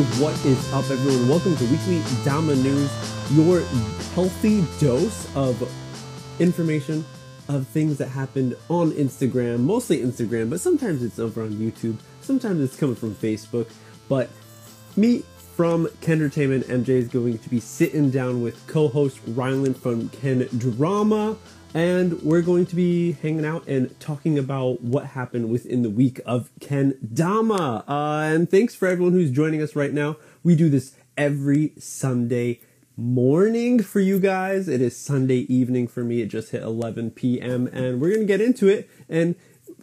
What is up, everyone? Welcome to Weekly Dama News, your healthy dose of information of things that happened on Instagram, mostly Instagram, but sometimes it's over on YouTube, sometimes it's coming from Facebook. But me from Kendertainment, MJ is going to be sitting down with co-host Rylan from Ken Drama, and we're going to be hanging out and talking about what happened within the week of Ken Dama. Uh, and thanks for everyone who's joining us right now. We do this every Sunday morning for you guys. It is Sunday evening for me. It just hit 11 p.m. and we're going to get into it and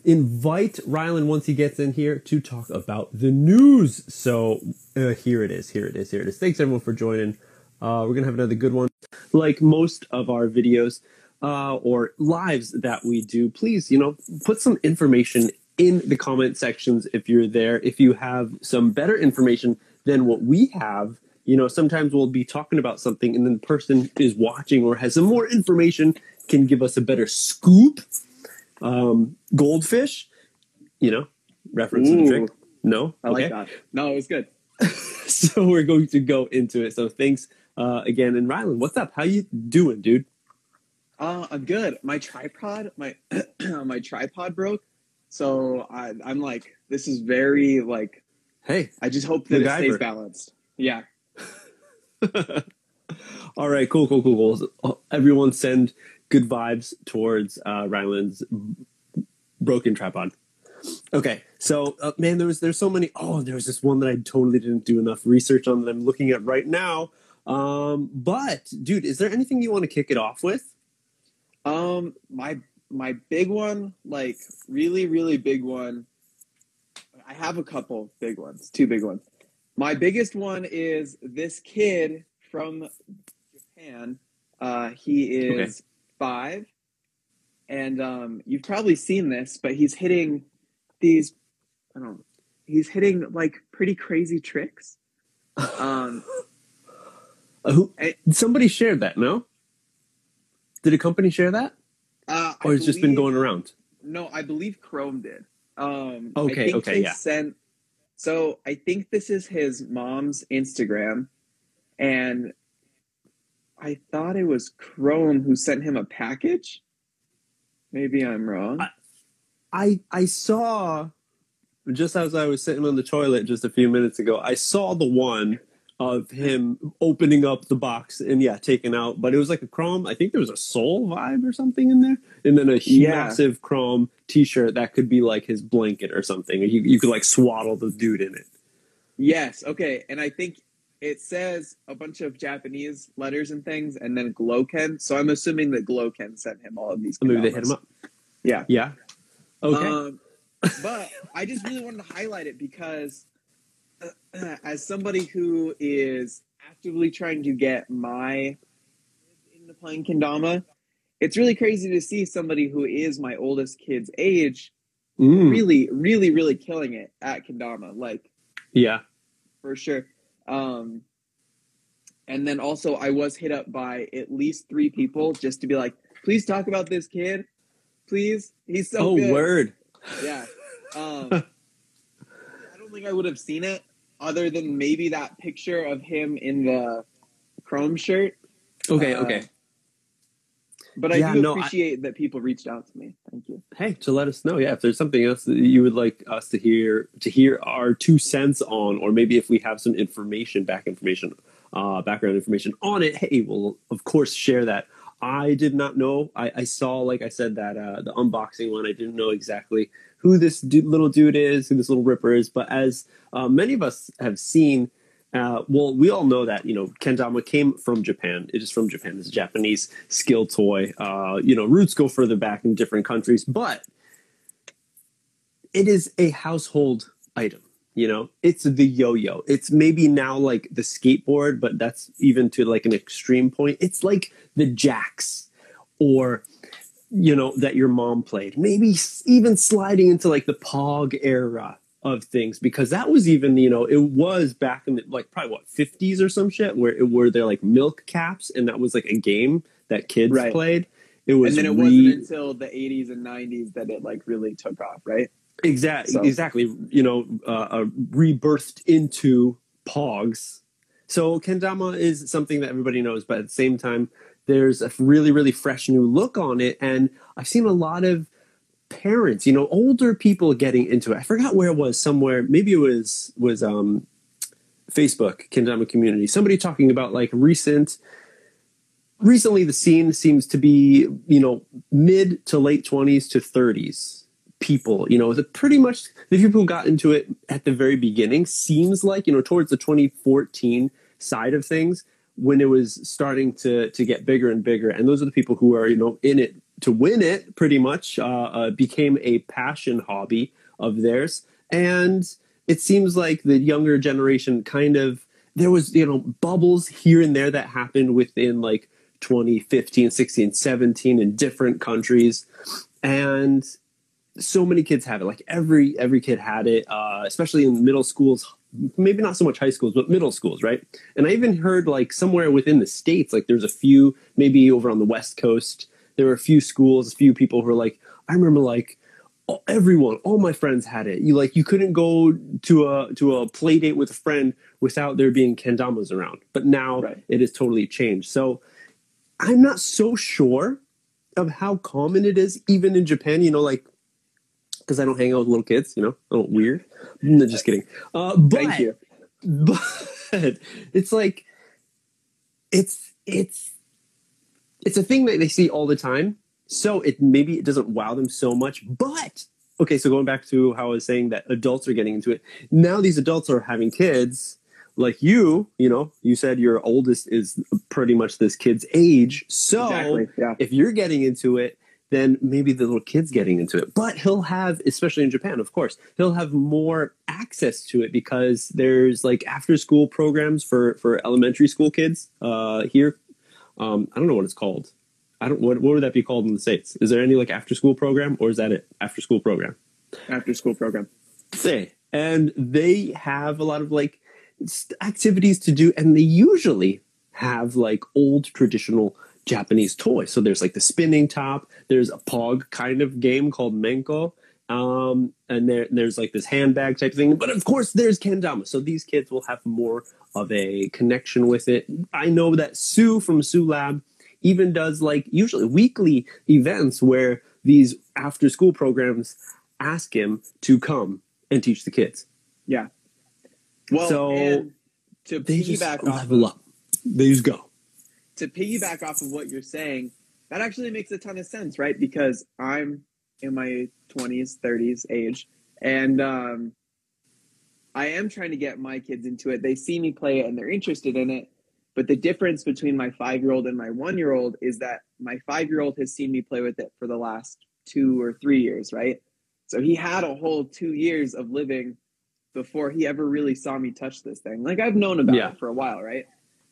invite Rylan once he gets in here to talk about the news. So uh, here it is. Here it is. Here it is. Thanks everyone for joining. Uh, we're going to have another good one. Like most of our videos, uh, or lives that we do, please, you know, put some information in the comment sections if you're there. If you have some better information than what we have, you know, sometimes we'll be talking about something and then the person is watching or has some more information can give us a better scoop. Um, goldfish, you know, reference to the. No, I like that. No, it was good. so we're going to go into it. So thanks uh, again. And Rylan, what's up? How you doing, dude? Uh, I'm good. My tripod, my my tripod broke, so I, I'm like, this is very like. Hey, I just hope that it stays balanced. Yeah. All right, cool, cool, cool, cool. Everyone send good vibes towards uh, Rylan's broken tripod. Okay, so uh, man, there was there's so many. Oh, there was this one that I totally didn't do enough research on that I'm looking at right now. Um, but dude, is there anything you want to kick it off with? Um, my my big one, like really, really big one. I have a couple big ones, two big ones. My biggest one is this kid from Japan. Uh, he is five, and um, you've probably seen this, but he's hitting these. I don't. know, He's hitting like pretty crazy tricks. Um, Uh, who, somebody shared that? No, did a company share that, or it's just been going around? No, I believe Krom did. Um, I Okay, think okay, they yeah. Sent, so I think this is his mom's Instagram, and I thought it was Krom who sent him a package. Maybe I'm wrong. I- I I saw just as I was sitting on the toilet just a few minutes ago. I saw the one of him opening up the box and yeah, taking out. But it was like a Krom. I think there was a Sol vibe or something in there, and then a Yeah. massive Krom T-shirt that could be like his blanket or something. You you could like swaddle the dude in it. yes. Okay. And I think it says a bunch of Japanese letters and things, and then Glowken. So I'm assuming that Glowken sent him all of these. Maybe they hit him up. Yeah. Yeah. Okay. Um, but I just really wanted to highlight it because, as somebody who is actively trying to get my into playing kendama, it's really crazy to see somebody who is my oldest kid's age Mm, really, really, really killing it at kendama. Like yeah. for sure. Um, and then also, I was hit up by at least three people just to be like, "Please talk about this kid, please. He's so oh, good." word. Yeah. Um, think I would have seen it other than maybe that picture of him in the Krom shirt. Okay. Uh, okay. But I Yeah, do no, I- appreciate that people reached out to me. Thank you. hey to let us know yeah if there's something else that you would like us to hear to hear our two cents on or maybe if we have some information back information uh background information on it hey we'll of course share that i did not know i, I saw like i said that uh the unboxing one i didn't know exactly who this dude, little dude is who this little ripper is but as uh, many of us have seen uh, well, we all know that you know kendama came from Japan. It is from Japan. It's a Japanese skill toy. Uh, you know, roots go further back in different countries, but it is a household item. You know, it's the yo-yo. It's maybe now like the skateboard, but that's even to like an extreme point. It's like the jacks, or you know that your mom played. Maybe even sliding into like the Pog era of things because that was even you know it was back in the, like probably what 50s or some shit where it were there like milk caps and that was like a game that kids Right. played it was and then it re- wasn't until the 80s and 90s that it like really took off, right? Exactly So- exactly you know uh, uh, rebirthed into pogs. So kendama is something that everybody knows, but at the same time, there's a really really fresh new look on it, and I've seen a lot of parents, you know, older people getting into it. I forgot where it was. Somewhere, maybe it was was um, Facebook kendama community. Somebody talking about like recent recently the scene seems to be you know mid to late 20s to 30s people you know the pretty much the people who got into it at the very beginning seems like you know towards the 2014 side of things when it was starting to to get bigger and bigger. And those are the people who are you know in it to win it pretty much uh, uh, became a passion hobby of theirs. And it seems like the younger generation kind of there was you know bubbles here and there that happened within like 2015 16 17 in different countries. And so many kids have it. Like every every kid had it uh, especially in middle schools maybe not so much high schools but middle schools right? And i even heard like somewhere within the states like there's a few maybe over on the west coast there were a few schools a few people who were like i remember like everyone all my friends had it. You like you couldn't go to a to a play date with a friend without there being kendamas around. But now Right. it has totally changed. So i'm not so sure of how common it is even in japan. You know like because i don't hang out with little kids you know oh weird no, just kidding uh but Thank you. but it's like it's it's it's a thing that they see all the time so it maybe it doesn't wow them so much but okay so going back to how i was saying that adults are getting into it now these adults are having kids like you you know you said your oldest is pretty much this kid's age so Exactly. Yeah. if you're getting into it then maybe the little kid's getting into it. But he'll have especially in japan of course he'll have more access to it because there's like after school programs for for elementary school kids uh here. Um i don't know what it's called. I don't what, what would that be called in the states? Is there any like after school program or is that it? After school program. After school program. say. And they have a lot of like activities to do and they usually have like old traditional japanese toys so there's like the spinning top there's a pog kind of game called menko um, and there, there's like this handbag type thing but of course there's kendama so these kids will have more of a connection with it i know that sue from sue lab even does like usually weekly events where these after school programs ask him to come and teach the kids. Yeah. Well, So, to They just piggyback off level up. They just go. To piggyback off of what you're saying, that actually makes a ton of sense, right? Because I'm in my 20s, 30s age, and um, I am trying to get my kids into it. They see me play it and they're interested in it. But the difference between my five year old and my one year old is that my five year old has seen me play with it for the last two or three years, right? So he had a whole two years of living before he ever really saw me touch this thing. Like I've known about Yeah. it for a while, right?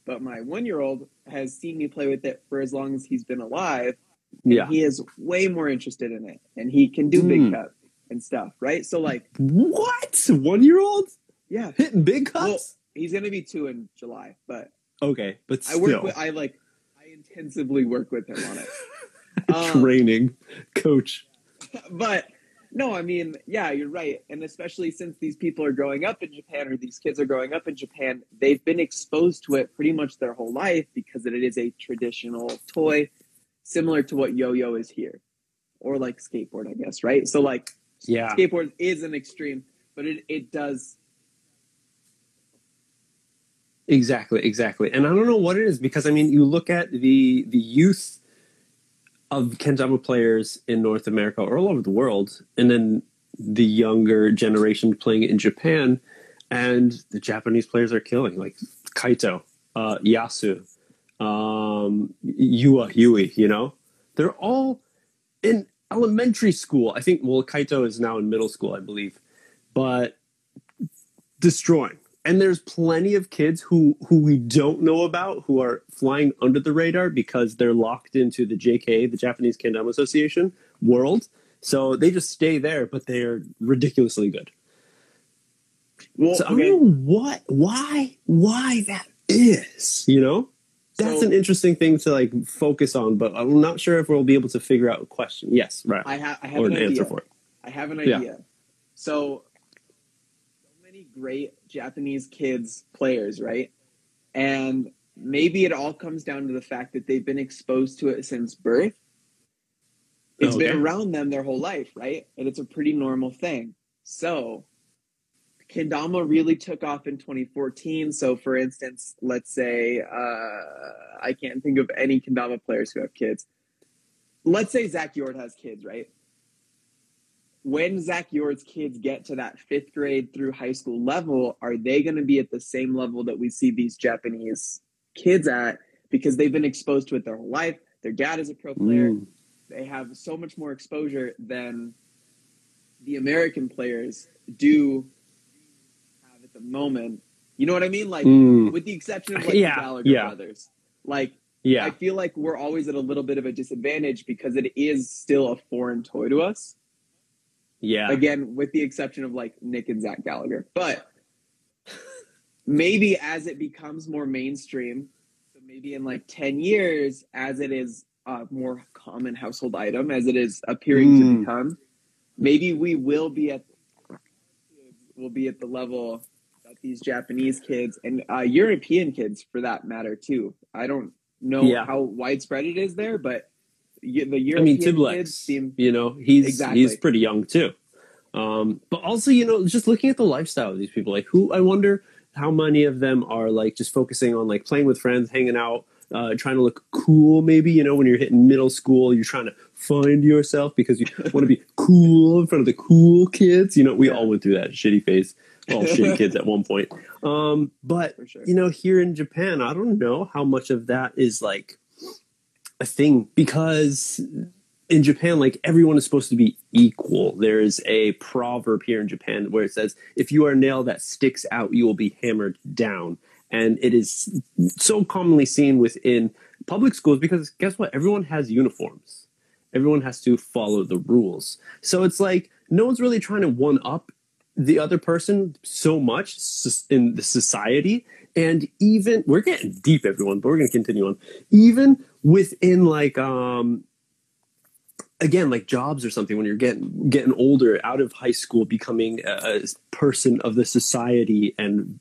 But my one year old has seen me play with it for as long as he's been alive. Yeah. He is way more interested in it and he can do Mm. big cut and stuff, right? So like, What? One year old yeah. hitting big Well, cuts? he's gonna be two in July, but okay, but I work with I like I intensively work with him on it. Um, training coach. but no, I mean, yeah, you're right. And especially since these people are growing up in Japan or these kids are growing up in Japan, they've been exposed to it pretty much their whole life because it is a traditional toy, similar to what yo yo is here. Or like skateboard, I guess, right? So like Yeah. skateboard is an extreme, but it, it does Exactly, exactly. And I don't know what it is because I mean, you look at the the youth of Kendama players in North America or all over the world, and then the younger generation playing in Japan, and the Japanese players are killing like Kaito, uh, Yasu, um, Yua Yui. You know, they're all in elementary school. I think. Well, Kaito is now in middle school, I believe, but destroying and there's plenty of kids who who we don't know about who are flying under the radar because they're locked into the JK, the Japanese Kendama Association world. So they just stay there, but they're ridiculously good. well So I okay. don't know what, why, why that is. You know, that's So- an interesting thing to like focus on, but I'm not sure if we'll be able to figure out a question. Yes, right, I have I have or an idea. answer for it. I have an idea. So, so great Japanese kids players, right? And maybe it all comes down to the fact that they've been exposed to it since birth. It's Okay. been around them their whole life, right? And it's a pretty normal thing. So, kendama really took off in 2014. So, for instance, let's say uh, I can't think of any kendama players who have kids. Let's say Zach Yord has kids, right? When Zach Yord's kids get to that fifth grade through high school level, are they going to be at the same level that we see these Japanese kids at? Because they've been exposed to it their whole life. Their dad is a pro player Mm. they have so much more exposure than the American players do have at the moment. You know what I mean? Like, Mm. with the exception of like Yeah, the Gallagher yeah. brothers. Like, yeah. I feel like we're always at a little bit of a disadvantage because it is still a foreign toy to us. Yeah. Again, with the exception of like Nick and Zach Gallagher. But maybe as it becomes more mainstream, so maybe in like 10 years, as it is a more common household item, as it is appearing to Mm. become, maybe we will be at will be at the level that these Japanese kids and uh, European kids, for that matter, too. I don't know Yeah. how widespread it is there, but the I mean, Tiblex, seem you know, he's Exactly. he's pretty young too. Um, but also, you know, just looking at the lifestyle of these people, like who I wonder how many of them are like just focusing on like playing with friends, hanging out, uh, trying to look cool. Maybe you know when you're hitting middle school, you're trying to find yourself because you want to be cool in front of the cool kids. You know, we Yeah. all went through that shitty phase, all shitty kids at one point. Um, but sure. you know, here in Japan, I don't know how much of that is like a thing because in Japan, like everyone is supposed to be equal. There is a proverb here in Japan where it says, if you are a nail that sticks out, you will be hammered down. And it is so commonly seen within public schools because guess what? Everyone has uniforms. Everyone has to follow the rules. So it's like no one's really trying to one up the other person so much in the society and even we're getting deep everyone but we're going to continue on. Even within like um again like jobs or something when you're getting getting older out of high school becoming a, person of the society and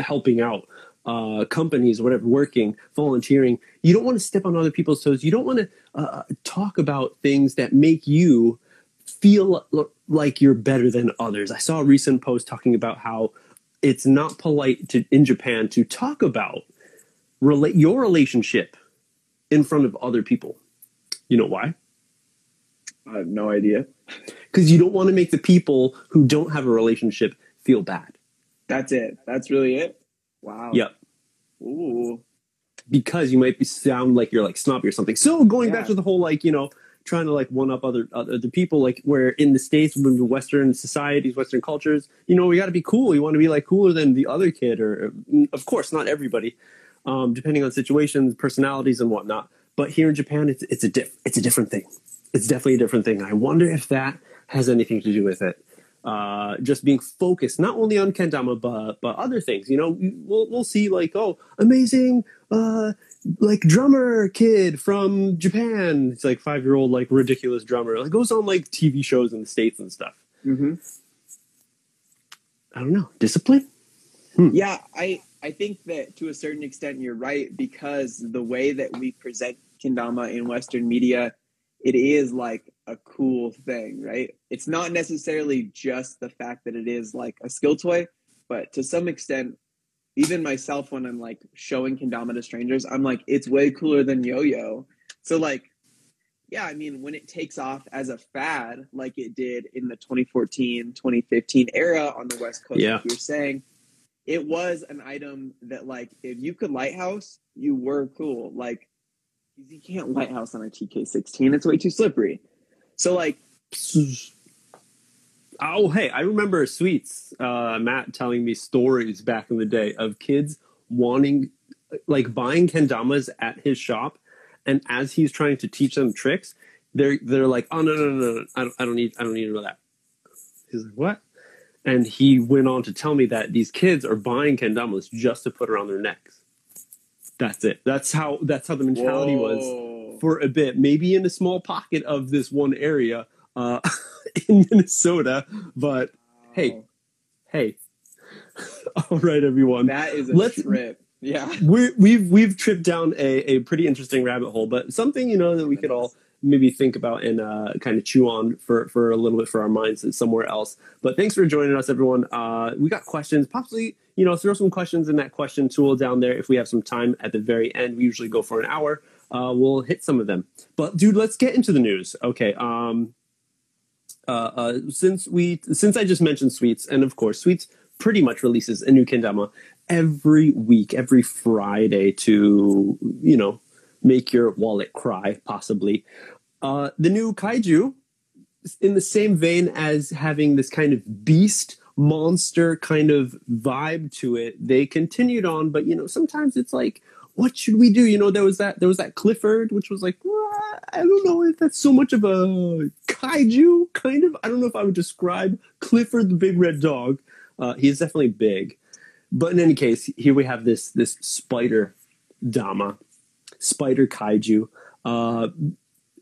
helping out uh, companies whatever working volunteering you don't want to step on other people's toes. You don't want to uh, talk about things that make you feel like you're better than others. I saw a recent post talking about how it's not polite to in Japan to talk about relate your relationship in front of other people. You know why? I have no idea. Because you don't want to make the people who don't have a relationship feel bad. That's it. That's really it. Wow. Yep. Ooh. Because you might be sound like you're like snobby or something. So going back to the whole like you know trying to like one up other other the people like where in the states when Western societies, Western cultures, you know we got to be cool. You want to be like cooler than the other kid, or of course not everybody, um, depending on situations, personalities, and whatnot. But here in Japan, it's it's a diff- it's a different thing. It's definitely a different thing. I wonder if that has anything to do with it. Uh, just being focused not only on kendama but but other things. You know, we'll we'll see like oh amazing uh, like drummer kid from Japan. It's like five year old like ridiculous drummer. Like goes on like TV shows in the states and stuff. hmm I don't know discipline. Yeah, I I think that to a certain extent you're right because the way that we present kendama in Western media, it is like a cool thing, right? It's not necessarily just the fact that it is like a skill toy, but to some extent, even myself when I'm like showing kendama to strangers, I'm like, it's way cooler than yo-yo. So like, yeah, I mean, when it takes off as a fad, like it did in the 2014, 2015 era on the West Coast, Yeah. like you're saying, it was an item that like if you could lighthouse, you were cool. Like you can't lighthouse on a TK16; it's way too slippery. So like, Oh, hey, I remember Sweets, uh, Matt telling me stories back in the day of kids wanting, like, buying kendamas at his shop, and as he's trying to teach them tricks, they're they're like, "Oh no, no, no, no, I don't, I don't need, I don't need to know that." He's like, "What?" And he went on to tell me that these kids are buying kendamas just to put around their necks. That's it. That's how. That's how the mentality was for a bit, maybe in a small pocket of this one area uh, in Minnesota. But hey, hey, All right, everyone. That is a Let's- trip. Yeah. We're, we've we've tripped down a, a pretty interesting rabbit hole, but something you know that we could all maybe think about and uh, kind of chew on for for a little bit for our minds somewhere else. But thanks for joining us, everyone. Uh, we got questions, possibly you know throw some questions in that question tool down there if we have some time at the very end. We usually go for an hour. Uh, we'll hit some of them. But dude, let's get into the news. Okay. Um, uh, uh, since we since I just mentioned Sweets, and of course Sweets pretty much releases a new kendama every week, every Friday to you know make your wallet cry, possibly. Uh, the new kaiju, in the same vein as having this kind of beast monster kind of vibe to it, they continued on, but you know sometimes it's like. What should we do? You know, there was that there was that Clifford, which was like, "Well, I don't know if that's so much of a kaiju kind of. I don't know if I would describe Clifford the big red dog. Uh, he's definitely big, but in any case, here we have this this spider dama, spider kaiju. Uh,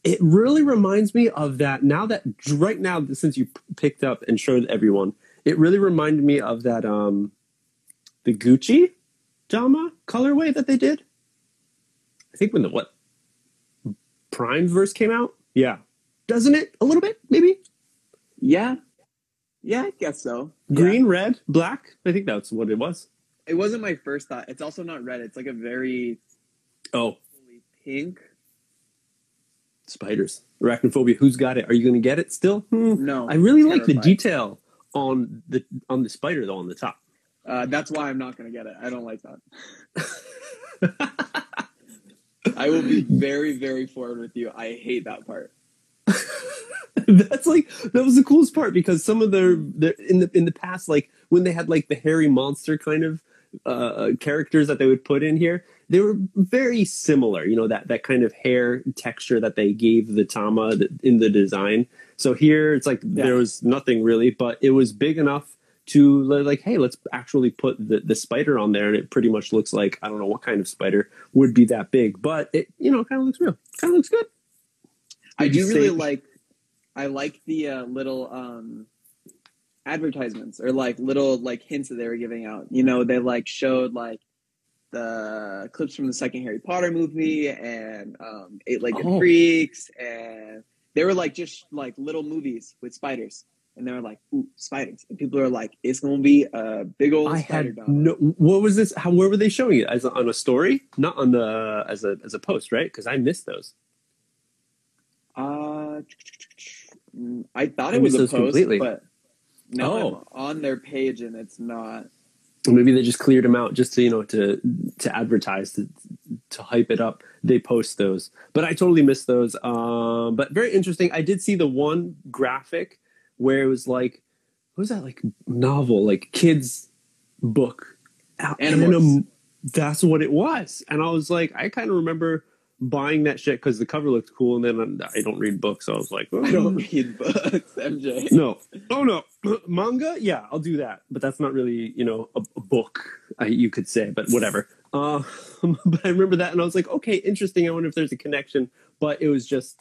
it really reminds me of that. Now that right now, since you picked up and showed everyone, it really reminded me of that um, the Gucci dama colorway that they did. I think when the what Prime verse came out, yeah, doesn't it a little bit maybe Yeah. Yeah, I guess so. Yeah. green, red, black? I think that's what it was. It wasn't my first thought. It's also not red. It's like a very Oh, pink. spiders, arachnophobia. Who's got it? Are you going to get it still? Hmm. No. I really like the detail on the on the spider though on the top. Uh, that's why I'm not going to get it. I don't like that. I will be very, very forward with you. I hate that part. That's like that was the coolest part because some of their, their in the in the past, like when they had like the hairy monster kind of uh, characters that they would put in here, they were very similar. You know that that kind of hair texture that they gave the Tama in the design. So here it's like Yeah. there was nothing really, but it was big enough to like, hey, let's actually put the, the spider on there, and it pretty much looks like I don't know what kind of spider would be that big, but it you know kind of looks real, kind of looks good. I do really like. I like the uh, little um, advertisements or like little like hints that they were giving out. You know, they like showed like the clips from the second Harry Potter movie and um, Eight Legged Oh. Freaks, and they were like just like little movies with spiders. And they were like, "Ooh, spiders!" And people are like, "It's gonna be a big old I spider had dog." no. What was this? How? Where were they showing it? As a, on a story, not on the as a as a post, right? Because I missed those. Uh, I thought I it was a post, completely. but now Oh. I'm on their page and it's not. Maybe they just cleared them out just to you know to to advertise to to hype it up. They post those, but I totally missed those. Um, but very interesting. I did see the one graphic where it was like, what was that like novel, like kids book, Animorphs. that's what it was, and I was like, I kind of remember buying that shit because the cover looked cool, and then I don't read books, so I was like, I don't read books, MJ. no. Oh no. Manga? Yeah i'll do that. But that's not really you know a, a book I, you could say but whatever. Uh, but i remember that and i was like okay interesting. I wonder if there's a connection. But it was just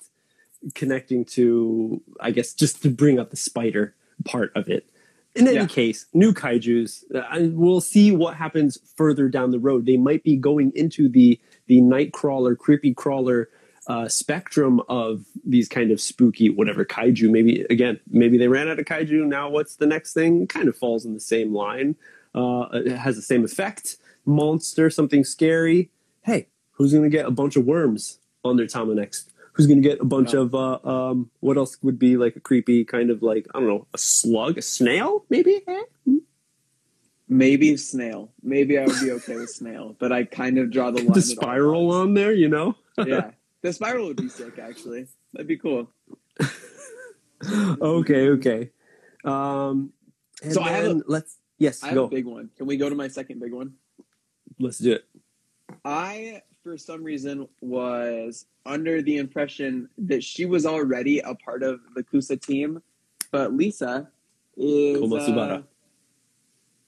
connecting to i guess just to bring up the spider part of it in any Yeah. case new kaijus uh, we'll see what happens further down the road they might be going into the the night crawler creepy crawler uh, spectrum of these kind of spooky whatever kaiju. Maybe again, maybe they ran out of kaiju. Now what's the next thing? Kind of falls in the same line. Uh, it has the same effect. Monster, something scary. Hey, who's gonna get a bunch of worms on their Tama next? Who's gonna get a bunch Yeah. of uh, um, what else would be like a creepy kind of like I don't know a slug, a snail, maybe? Maybe snail. Maybe I would be okay with snail, but I kind of draw the line. The spiral on there, you know. yeah, the spiral would be sick. Actually, that'd be cool. okay, okay. Um, So I have a- let's yes I have go. a big one. Can we go to my second big one? let's do it. I, for some reason, was under the impression that she was already a part of the Kusa team, but Lisa is. Uh,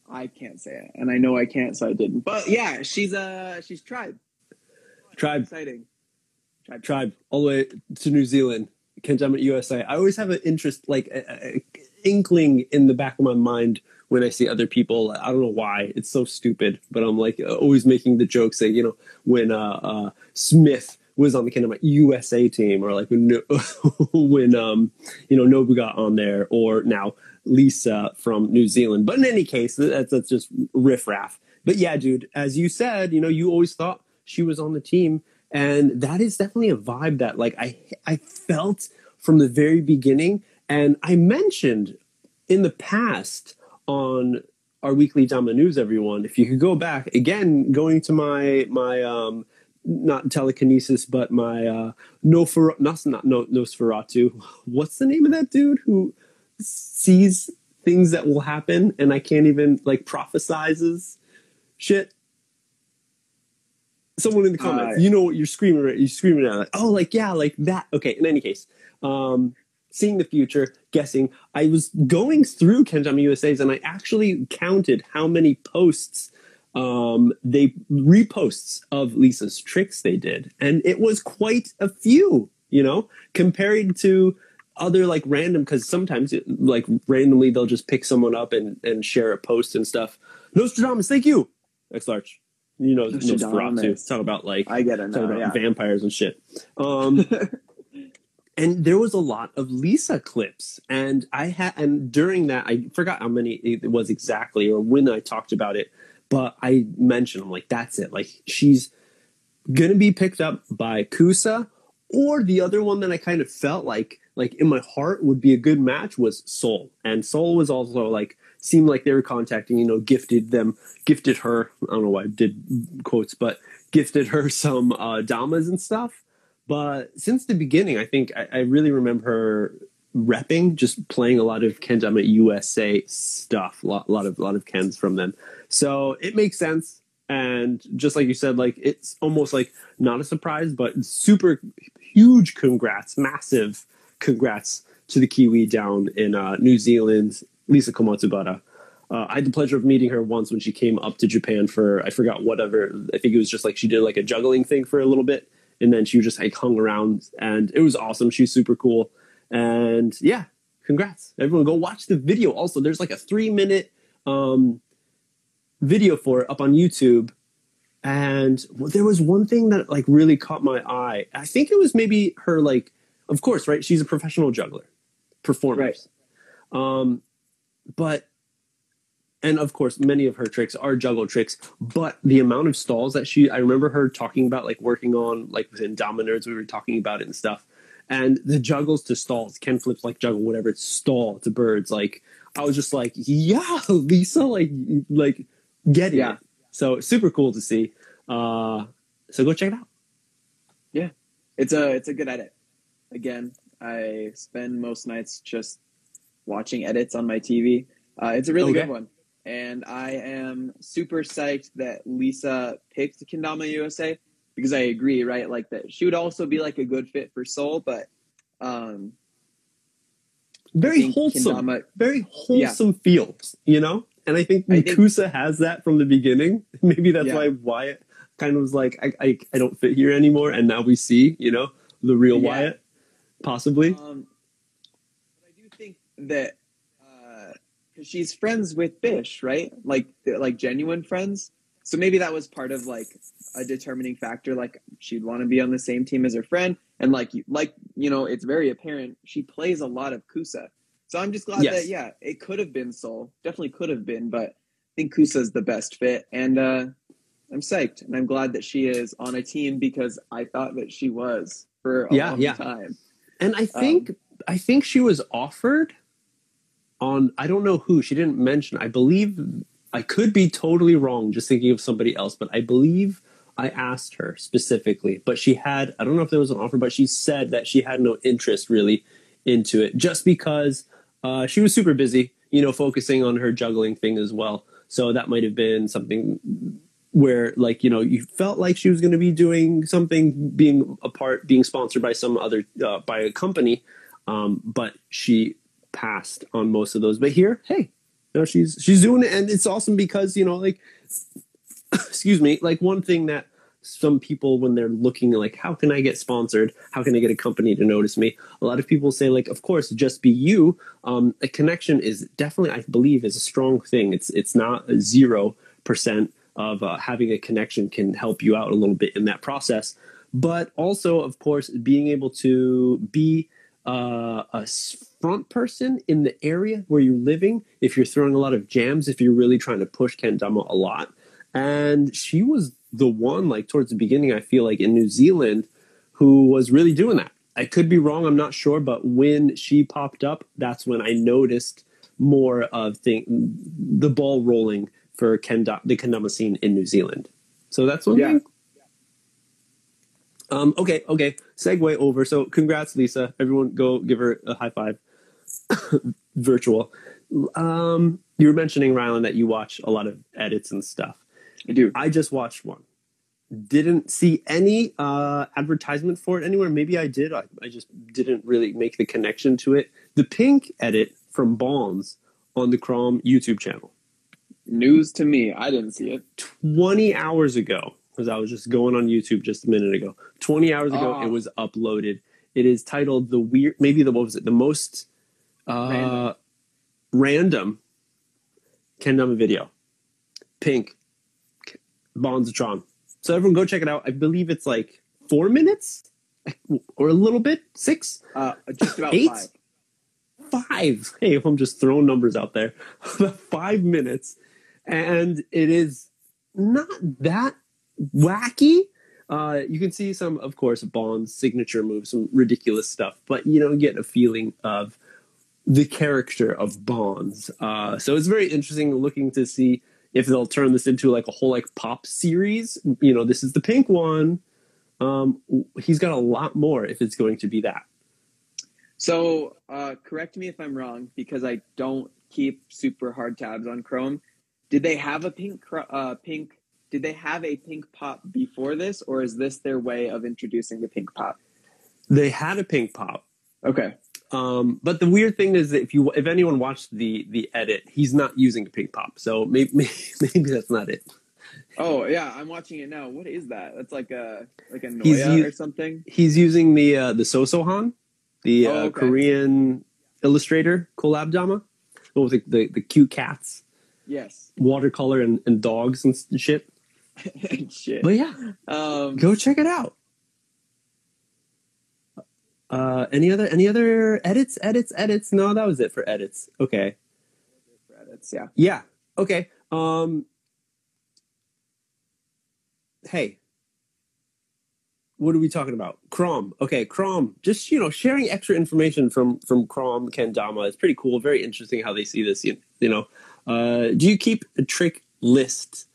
I can't say it, and I know I can't, so I didn't. But yeah, she's uh she's tribe. Tribe. Exciting. Tribe. tribe all the way to New Zealand, Kenjamin USA. I always have an interest, like, uh, uh, inkling in the back of my mind when I see other people. I don't know why it's so stupid, but I'm like always making the joke saying, you know, when uh, uh, Smith was on the kind of USA team, or like when when um, you know Nobu got on there, or now Lisa from New Zealand. But in any case, that's, that's just riffraff. But yeah, dude, as you said, you know, you always thought she was on the team, and that is definitely a vibe that like I I felt from the very beginning. And I mentioned in the past on our weekly Dama News, everyone, if you could go back again, going to my my um not telekinesis, but my uh Nofer not not no Nosferatu. What's the name of that dude who sees things that will happen and I can't even like prophesizes shit? Someone in the comments, uh, you know what you're screaming at. you're screaming at like, oh like yeah, like that. Okay, in any case. Um seeing the future, guessing. I was going through Kendama USA's and I actually counted how many posts um, they reposts of Lisa's tricks they did, and it was quite a few. You know, compared to other like random because sometimes it, like randomly they'll just pick someone up and and share a post and stuff. Nostradamus, thank you. X large. You know, Nosferatu. Talk about like I get it. Now, talk about yeah. vampires and shit. Um, and there was a lot of Lisa clips, and I had and during that I forgot how many it was exactly or when I talked about it but I mentioned, I'm like, that's it. Like, she's to be picked up by Kusa, or the other one that I kind of felt like, like in my heart would be a good match was Sol. And Sol was also like, seemed like they were contacting, you know, gifted them, gifted her, I don't know why I did quotes, but gifted her some uh, damas and stuff. But since the beginning, I think I, I really remember her repping, just playing a lot of Kendama USA stuff, a lot, lot of, lot of Kens from them. So it makes sense. And just like you said, like it's almost like not a surprise, but super huge congrats, massive congrats to the Kiwi down in uh, New Zealand, Lisa Komatsubara. Uh, I had the pleasure of meeting her once when she came up to Japan for I forgot whatever. I think it was just like she did like a juggling thing for a little bit, and then she just like hung around, and it was awesome. She's super cool, and yeah, congrats everyone. Go watch the video. Also, there's like a three minute um, video for it up on YouTube. And there was one thing that like really caught my eye. I think it was maybe her like, of course, right? She's a professional juggler, performer. Right. Um, but and of course many of her tricks are juggle tricks but the amount of stalls that she i remember her talking about like working on like within dominers we were talking about it and stuff and the juggles to stalls ken flips like juggle whatever it's stall to birds like i was just like yeah lisa like like yeah. it. So super cool to see. Uh, so go check it out. Yeah, it's a it's a good edit. Again, I spend most nights just watching edits on my TV. Uh, it's a really okay. good one, and I am super psyched that Lisa picked Kendama USA because I agree, right? Like that she would also be like a good fit for Sol, but um, very wholesome, Kendama, very wholesome yeah. feels, you know. And I think I Kusa has that from the beginning. Maybe that's yeah. why Wyatt kind of was like, I, I, I, don't fit here anymore. And now we see, you know, the real yeah. Wyatt, possibly. Um, I do think that she's friends with Bish, right? Like, like genuine friends. So maybe that was part of like a determining factor. Like she'd want to be on the same team as her friend, and like like you know, it's very apparent she plays a lot of Kusa. So I'm just glad yes. that yeah, it could have been Sol, definitely could have been, but I think Kusa's the best fit, and uh, I'm psyched, and I'm glad that she is on a team because I thought that she was for a yeah, long yeah. time. And I think um, I think she was offered on I don't know who she didn't mention. I believe I could be totally wrong, just thinking of somebody else, but I believe I asked her specifically, but she had I don't know if there was an offer, but she said that she had no interest really into it, just because uh, she was super busy, you know, focusing on her juggling thing as well. So that might have been something where, like, you know, you felt like she was going to be doing something, being a part, being sponsored by some other, uh, by a company, um, but she passed on most of those. But here, hey, you know, she's she's doing it, and it's awesome because you know, like, excuse me, like one thing that some people when they're looking like how can I get sponsored? How can I get a company to notice me? A lot of people say like, of course, just be you. Um, a connection is definitely, I believe, is a strong thing. It's it's not a zero percent of uh, having a connection can help you out a little bit in that process. But also, of course, being able to be uh, a front person in the area where you're living, if you're throwing a lot of jams, if you're really trying to push Kendama a lot. And she was the one, like towards the beginning, I feel like in New Zealand, who was really doing that. I could be wrong, I'm not sure, but when she popped up, that's when I noticed more of thing, the ball rolling for Kenda, the kendama scene in New Zealand. So that's one yeah. thing. Um, okay, okay. Segue over. So congrats, Lisa. Everyone go give her a high five. Virtual. Um, you were mentioning, Rylan, that you watch a lot of edits and stuff. I do. I just watched one. Didn't see any uh, advertisement for it anywhere. Maybe I did. I, I just didn't really make the connection to it. The pink edit from Bonds on the Krom YouTube channel. News to me. I didn't see it. 20 hours ago, because I was just going on YouTube just a minute ago. 20 hours ago, oh. it was uploaded. It is titled The Weird, maybe the, what was it? The most uh, random, random Kendama video. Pink. Bonzatron. So everyone go check it out. I believe it's like four minutes or a little bit, six, uh, just about eight, five. five. Hey, if I'm just throwing numbers out there, five minutes, and it is not that wacky. Uh, you can see some, of course, Bond's signature moves, some ridiculous stuff, but you don't get a feeling of the character of Bonds. Uh, so it's very interesting looking to see if they'll turn this into like a whole like pop series. You know, this is the pink one. Um, he's got a lot more if it's going to be that. So, uh, correct me if I'm wrong because I don't keep super hard tabs on Krom. Did they have a pink uh, pink did they have a pink pop before this, or is this their way of introducing the pink pop? They had a pink pop. Okay. Um, but the weird thing is that if you if anyone watched the the edit, he's not using a pink pop, so maybe maybe, that's not it. Oh yeah, I'm watching it now. What is that? That's like a like a Noya or something. He's using the uh, the Sosohan, the uh, oh, okay. Korean illustrator collab drama, with the, the, the cute cats. Yes. Watercolor and, and dogs and shit. Shit. But yeah, um, go check it out. Uh, any other any other edits? Edits? Edits? No, that was it for edits. Okay. For edits, yeah. Yeah. Okay. Um. Hey. What are we talking about? Krom. Okay, Krom. Just you know, sharing extra information from from Krom Kendama is pretty cool. Very interesting how they see this. You, you know, uh, do you keep a trick list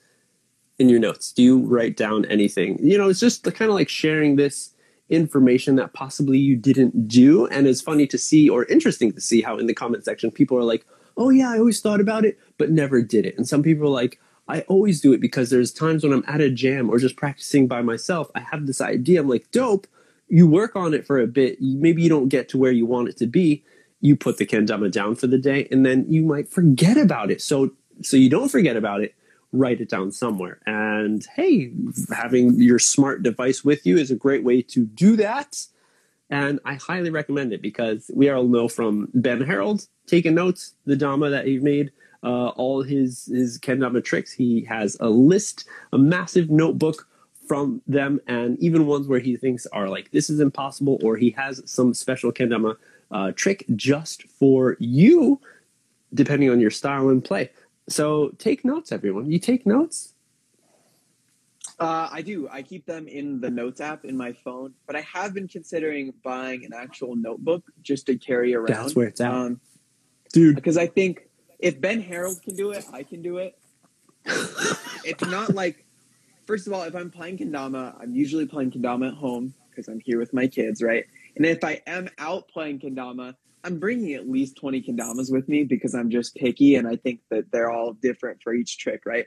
in your notes? Do you write down anything? You know, it's just kind of like sharing this information that possibly you didn't do. And it's funny to see or interesting to see how in the comment section people are like, oh, yeah, I always thought about it, but never did it. And some people are like, I always do it because there's times when I'm at a jam or just practicing by myself. I have this idea. I'm like, dope. You work on it for a bit. Maybe you don't get to where you want it to be. You put the kendama down for the day and then you might forget about it. So, so you don't forget about it write it down somewhere. And hey, having your smart device with you is a great way to do that. And I highly recommend it because we all know from Ben Harold taking notes, the Dama that he made, uh, all his his kendama tricks. He has a list, a massive notebook from them, and even ones where he thinks are like this is impossible, or he has some special kendama uh, trick just for you, depending on your style and play. So take notes, everyone. You take notes? Uh, I do. I keep them in the notes app in my phone, but I have been considering buying an actual notebook just to carry around. That's where it's at, um, dude. Because I think if Ben Harold can do it, I can do it. it's not like, first of all, if I'm playing kendama, I'm usually playing kendama at home because I'm here with my kids, right? And if I am out playing kendama, I'm bringing at least 20 kendamas with me because I'm just picky and I think that they're all different for each trick, right?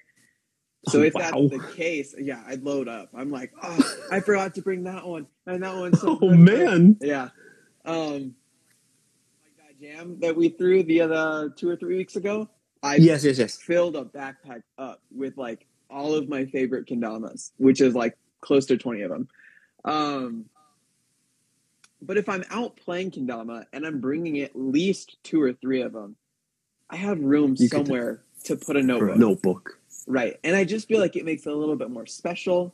So oh, if wow. that's the case, yeah, I'd load up. I'm like, oh, I forgot to bring that one and that one. So oh man, yeah. Um, like that jam that we threw the other two or three weeks ago. I yes, yes, yes. Filled a backpack up with like all of my favorite kendamas, which is like close to 20 of them. Um, but if I'm out playing kendama and I'm bringing at least two or three of them, I have room You could- somewhere to put a notebook. a notebook. Right. And I just feel like it makes it a little bit more special.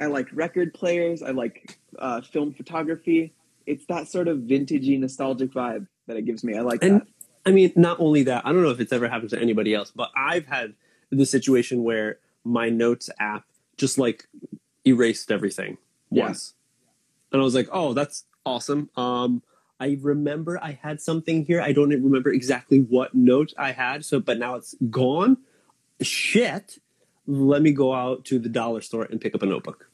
I like record players. I like uh, film photography. It's that sort of vintagey, nostalgic vibe that it gives me. I like And- that. I mean, not only that, I don't know if it's ever happened to anybody else, but I've had the situation where my notes app just like erased everything Yeah. once. And I was like, oh, that's awesome. Um, I remember I had something here. I don't remember exactly what note I had, so but now it's gone. Shit. Let me go out to the dollar store and pick up a notebook.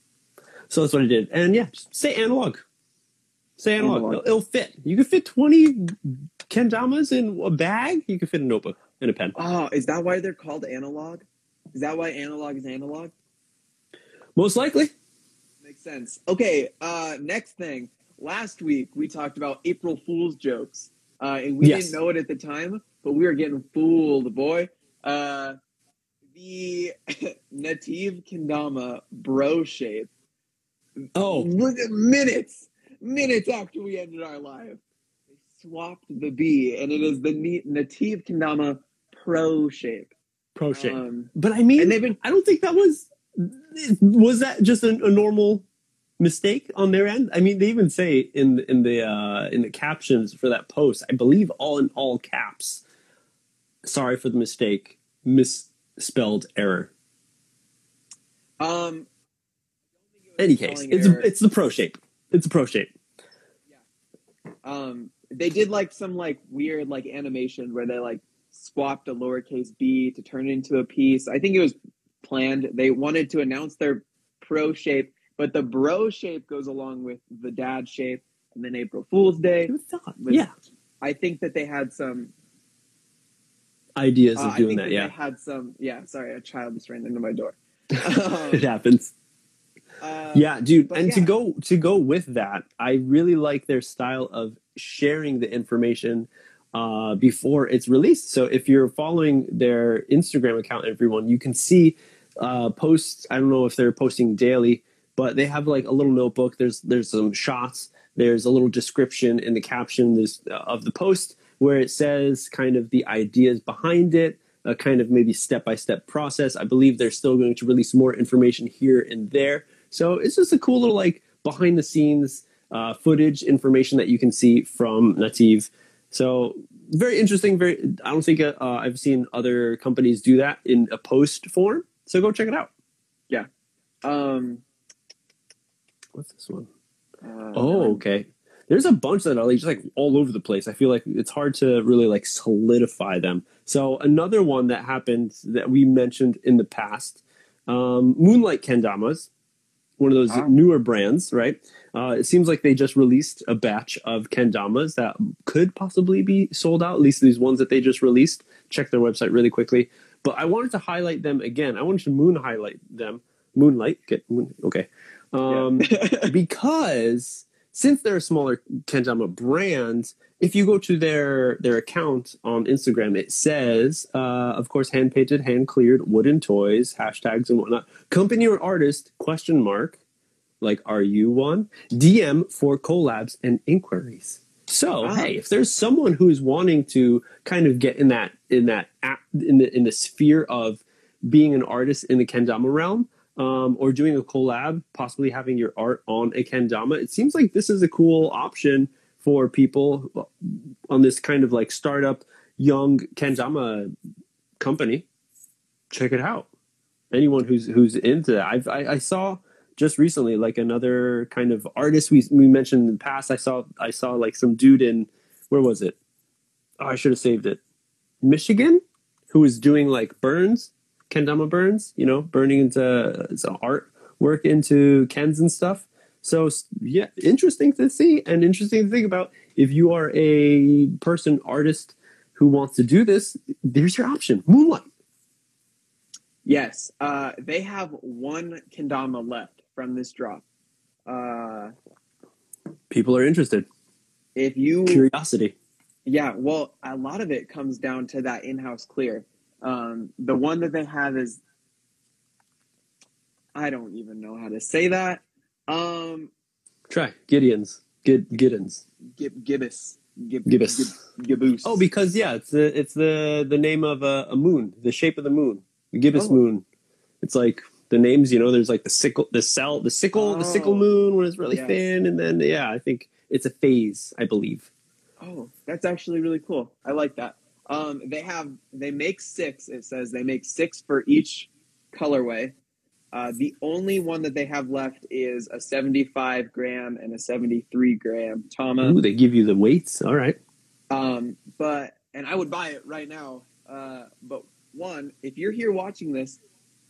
So that's what I did. And yeah, say analog. Say analog. Analog. It'll, it'll fit. You can fit 20 kendamas in a bag. You can fit a notebook and a pen. Oh, is that why they're called analog? Is that why analog is analog? Most likely. Makes sense. Okay, uh, next thing. Last week we talked about April Fool's jokes, uh, and we Yes. didn't know it at the time, but we were getting fooled, boy. Uh, the Nativ Kendama bro shape. Oh, minutes, minutes after we ended our live, they swapped the B, and it is the Nativ Kendama pro shape. pro shape. Um, but I mean, and they've been I don't think that was was that just a, a normal mistake on their end. I mean, they even say in in the uh, in the captions for that post, I believe all in all caps. Sorry for the mistake, misspelled error. um. Any case, it's error. it's the pro shape. It's a pro shape. Yeah. um they did like some like weird like animation where they like swapped a lowercase b to turn it into a piece i think it was planned they wanted to announce their pro shape but the bro shape goes along with the dad shape and then april fool's day? With- Yeah, i think that they had some ideas uh, of i doing think that. that Yeah, they had some yeah sorry a child just ran into my door it happens. uh, yeah dude and to go to go with that i really like their style of sharing the information uh, before it's released so if you're following their instagram account everyone you can see uh, posts i don't know if they're posting daily but they have like a little notebook there's there's some shots there's a little description in the caption uh, of the post where it says kind of the ideas behind it a kind of maybe step by step process. I believe they're still going to release more information here and there. So it's just a cool little like behind the scenes uh, footage information that you can see from Nativ. So very interesting. Very. I don't think uh, I've seen other companies do that in a post form. So go check it out. Yeah. Um What's this one? uh, Oh, okay. There's a bunch that are like just like all over the place. I feel like it's hard to really like solidify them. So another one that happened that we mentioned in the past, um, Moonlight Kendamas, one of those Ah. newer brands, right? Uh, it seems like they just released a batch of kendamas that could possibly be sold out. At least these ones that they just released. Check their website really quickly. But I wanted to highlight them again. I wanted to moon highlight them. Moonlight, get moon. Okay. Um, because since they're a smaller Kendama brand, if you go to their their account on Instagram, it says, uh, of course, hand painted, hand cleared wooden toys, hashtags and whatnot. Company or artist? Question mark. Like, are you one? DM for collabs and inquiries. So Ah. hey, if there's someone who's wanting to kind of get in that in that app, in the in the sphere of being an artist in the kendama realm, um, or doing a collab, possibly having your art on a kendama, it seems like this is a cool option for people on this kind of like startup young kendama company. Check it out. Anyone who's who's into that, I've, I, I saw just recently like another kind of artist we we mentioned in the past. I saw I saw like some dude in where was it? Oh, I should have saved it. Michigan, who was doing like burns, kendama burns, you know, burning into some art work into kens and stuff. So yeah, interesting to see and interesting to think about. If you are a person artist who wants to do this, there's your option. Moonlight. Yes, uh, they have one kendama left from this drop. Uh, People are interested. if you, Curiosity. yeah, well, a lot of it comes down to that in-house clear. Um, the one that they have is I don't even know how to say that. Um, Try Gideon's. Gid Giddens. Gib, gibbous. Gib, Gibbous. Gib, giboose. Oh, because yeah, it's the it's the the name of a, a moon, the shape of the moon, the gibbous Oh. moon. It's like the names, you know. There's like the sickle, the cell, the sickle, the sickle Oh. moon when it's really Yes. thin, and then yeah, I think it's a phase, I believe. Oh, that's actually really cool. I like that. Um, they have they make six. It says they make six for each colorway. Uh, the only one that they have left is a 75 gram and a 73 gram Tama. Ooh, they give you the weights. All right. Um, but and I would buy it right now. Uh, but one, if you're here watching this,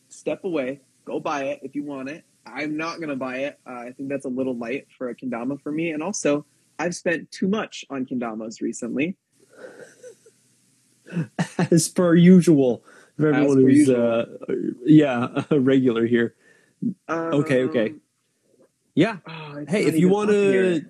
step away, go buy it if you want it. I'm not gonna buy it. Uh, I think that's a little light for a kendama for me, and also I've spent too much on kendamas recently. As per usual, for everyone who's uh, yeah a regular here. Okay, okay. Um, Yeah. oh, Hey, if you want to,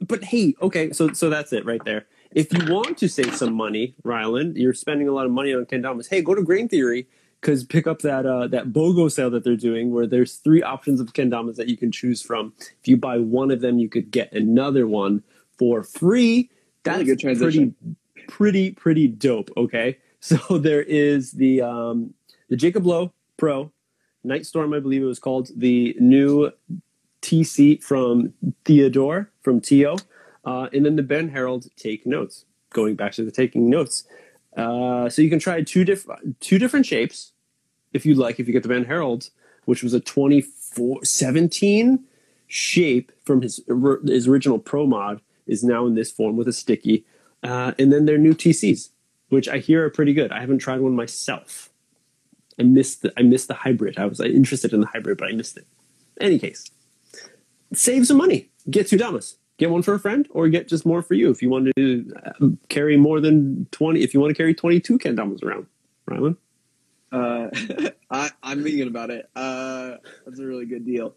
but hey, okay, so so that's it right there. If you want to save some money, Rylan, you're spending a lot of money on kendamas. Hey, go to Grain Theory because pick up that uh, that BOGO sale that they're doing, where there's three options of kendamas that you can choose from. If you buy one of them, you could get another one for free. That's Really good transition. pretty, pretty pretty dope. Okay, so there is the um, the Jacob Lowe Pro Night Storm, I believe it was called, the new TC from Theodore from Tio, uh, and then the Ben Harold Take Notes. Going back to the taking notes, uh, so you can try two different two different shapes if you'd like. If you get the Ben Harold, which was a 24 17 shape from his his original Pro mod, is now in this form with a sticky, uh, and then their new TCs, which I hear are pretty good. I haven't tried one myself. I missed the I missed the hybrid. I was interested in the hybrid, but I missed it. Any case, save some money. Get two damas. Get one for a friend, or get just more for you if you want to uh, carry more than twenty. If you want to carry twenty two kendamas around, Rylan. Uh, I, I'm thinking about it. Uh, that's a really good deal.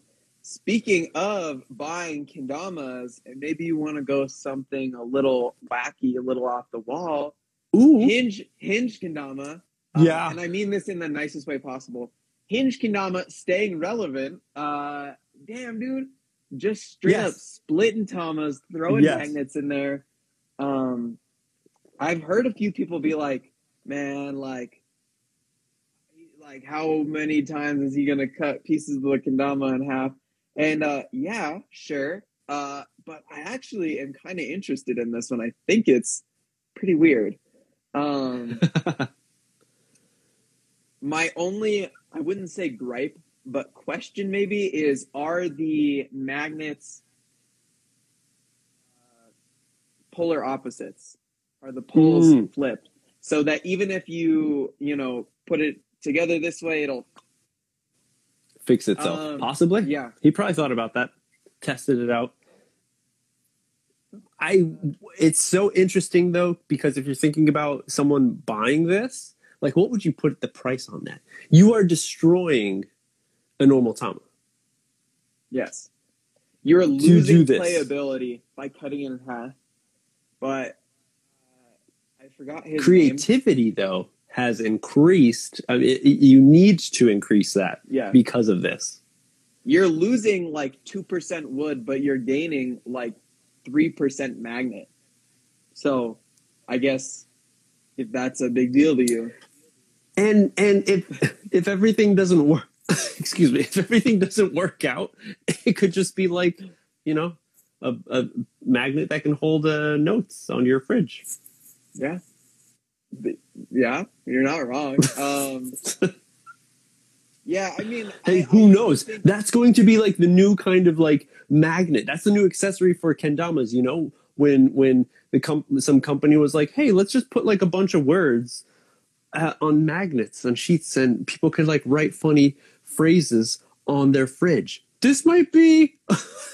Speaking of buying kendamas, and maybe you want to go something a little wacky, a little off the wall. Ooh, Hinge Hinge kendama. uh, Yeah. and I mean this in the nicest way possible. Hinge kendama staying relevant. Uh, damn, dude, just straight Yes. up splitting tamas, throwing Yes. magnets in there. Um, I've heard a few people be like, "Man, like." Like how many times is he gonna cut pieces of the kendama in half? And uh, yeah, sure. Uh, but I actually am kind of interested in this one. I think it's pretty weird. Um, my only, I wouldn't say gripe, but question maybe is are the magnets uh, polar opposites? Are the poles Hmm. flipped? So that even if you, you know, put it together this way, it'll, fix itself. Um, Possibly. yeah. He probably thought about that, tested it out. I it's so interesting though because if you're thinking about someone buying this, like what would you put the price on that? You are destroying a normal Tama. Yes. You're losing playability by cutting it in half. But uh, I forgot his name. Creativity though has increased. I mean, it- you need to increase that Yeah. because of this. You're losing like 2% wood, but you're gaining like 3% magnet. So I guess if that's a big deal to you. and and if if everything doesn't work excuse me if everything doesn't work out it could just be like you know a, a magnet that can hold uh, notes on your fridge Yeah. Yeah, you're not wrong. Um, yeah, I mean, hey I- who I knows? think- that's going to be like the new kind of like magnet. That's the new accessory for kendamas you know? When when the com- some company was like hey let's just put like a bunch of words uh, on magnets on sheets and people could like write funny phrases on their fridge this might be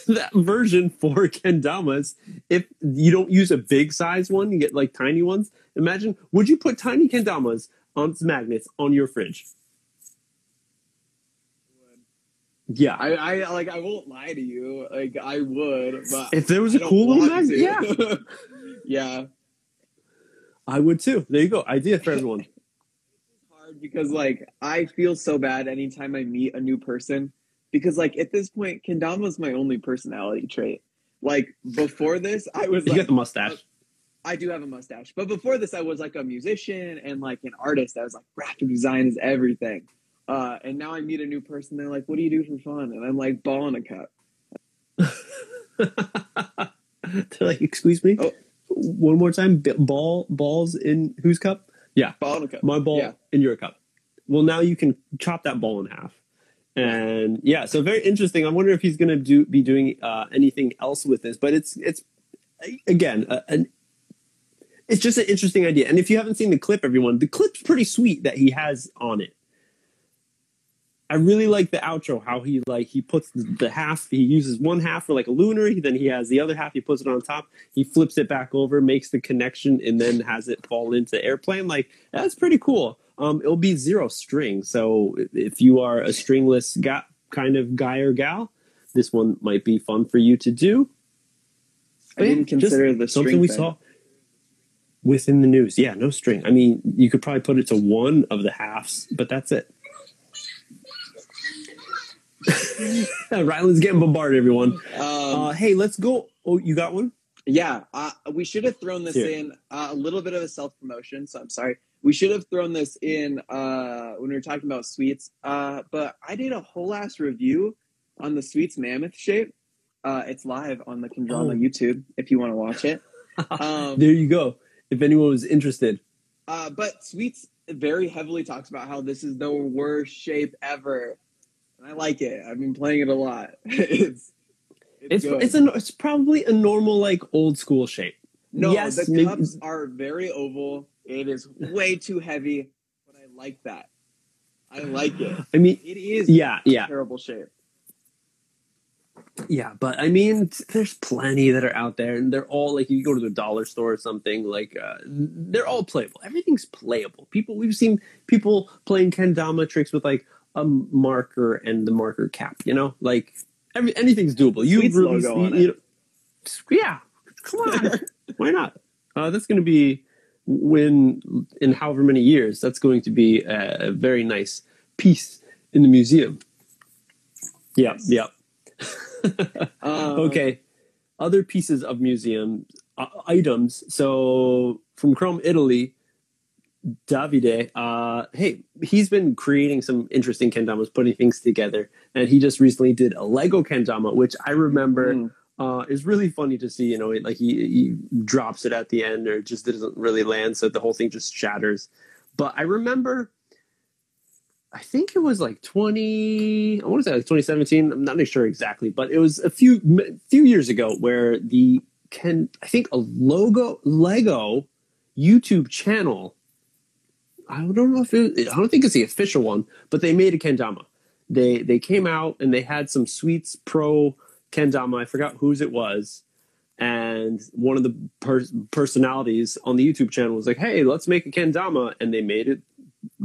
that version for kendamas. If you don't use a big size one you get like tiny ones. Imagine would you put tiny kendamas on magnets on your fridge? Yeah. I, I like I won't lie to you. Like I would, but if there was I a cool little want magnet yeah. Yeah. i would too. There you go. Idea for everyone. Hard because like I feel so bad anytime I meet a new person because like at this point kendama's my only personality trait. Like before this, I was You like got the mustache. I do have a mustache, but before this, I was like a musician and like an artist. I was like graphic design is everything. Uh, and now I meet a new person. They're like, "What do you do for fun?" And I'm like, "Ball in a cup." They're like, excuse me, Oh. one more time. Ball, balls in whose cup? Yeah, ball in a cup. My ball Yeah. in your cup. Well, now you can chop that ball in half. And yeah, so very interesting. I wonder if he's going to do be doing uh, anything else with this. But it's it's again a, an it's just an interesting idea. And if you haven't seen the clip, everyone, the clip's pretty sweet that he has on it. I really like the outro, how he like he puts the, half, he uses one half for like a lunar, he- then he has the other half, he puts it on top, he flips it back over, makes the connection, and then has it fall into airplane. Like that's pretty cool. Um, it'll be zero string, so if you are a stringless guy, kind of guy or gal, this one might be fun for you to do. I didn't Just consider the something we thing. saw within the news. Yeah, no string. I mean, you could probably put it to one of the halves, but that's it. Rylan's getting bombarded, everyone. Um, Uh, hey, let's go. Oh, you got one? Yeah, uh, we should have thrown this Here. in uh, a little bit of a self promotion. So I'm sorry. We should have thrown this in uh, when we were talking about sweets. Uh, but I did a whole ass review on the sweets mammoth shape. Uh, it's live on the Kendrama Oh. YouTube if you want to watch it. Um, There you go. If anyone was interested. uh, but sweets very heavily talks about how this is the worst shape ever, and I like it. I've been playing it a lot. it's It's good. it's a it's probably a normal like old school shape. No, Yes, the maybe- cups are very oval. It is way too heavy, but I like that. I like it. I mean, It is yeah, yeah, terrible shape. yeah. But I mean, there's plenty that are out there, and they're all like you go to the dollar store or something. Like uh, they're all playable. Everything's playable. People we've seen people playing kendama tricks with like a marker and the marker cap. You know, like every anything's doable. You Sweet's release, you, you know, yeah. Come on, why not? Uh, that's going to be when in however many years. That's going to be a, a very nice piece in the museum. Yeah, yeah. Um, okay. Other pieces of museum uh, items. So from Krom Italy, Davide, uh, hey, he's been creating some interesting kendamas, putting things together, and he just recently did a Lego kendama, which I remember mm, uh, is really funny to see. You know, like he, he drops it at the end, or just doesn't really land, so the whole thing just shatters. But I remember, I think it was like twenty. I want to say like 2017. I'm not sure exactly, but it was a few few years ago where the can I think a logo Lego YouTube channel. I don't know if it, I don't think it's the official one, but they made a kendama. They they came out and they had some Sweets Pro kendama. I forgot whose it was, and one of the per- personalities on the YouTube channel was like, "Hey, let's make a kendama," and they made it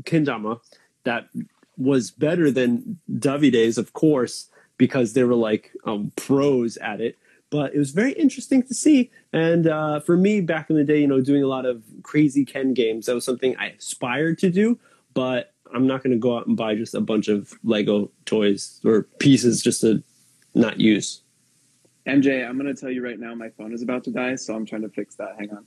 kendama that was better than Davide's, of course, because they were like um, pros at it. But it was very interesting to see. And uh, for me, back in the day, you know, doing a lot of crazy Ken games, that was something I aspired to do. But I'm not going to go out and buy just a bunch of Lego toys or pieces just to not use. MJ, I'm gonna tell you right now, my phone is about to die, so I'm trying to fix that. Hang on.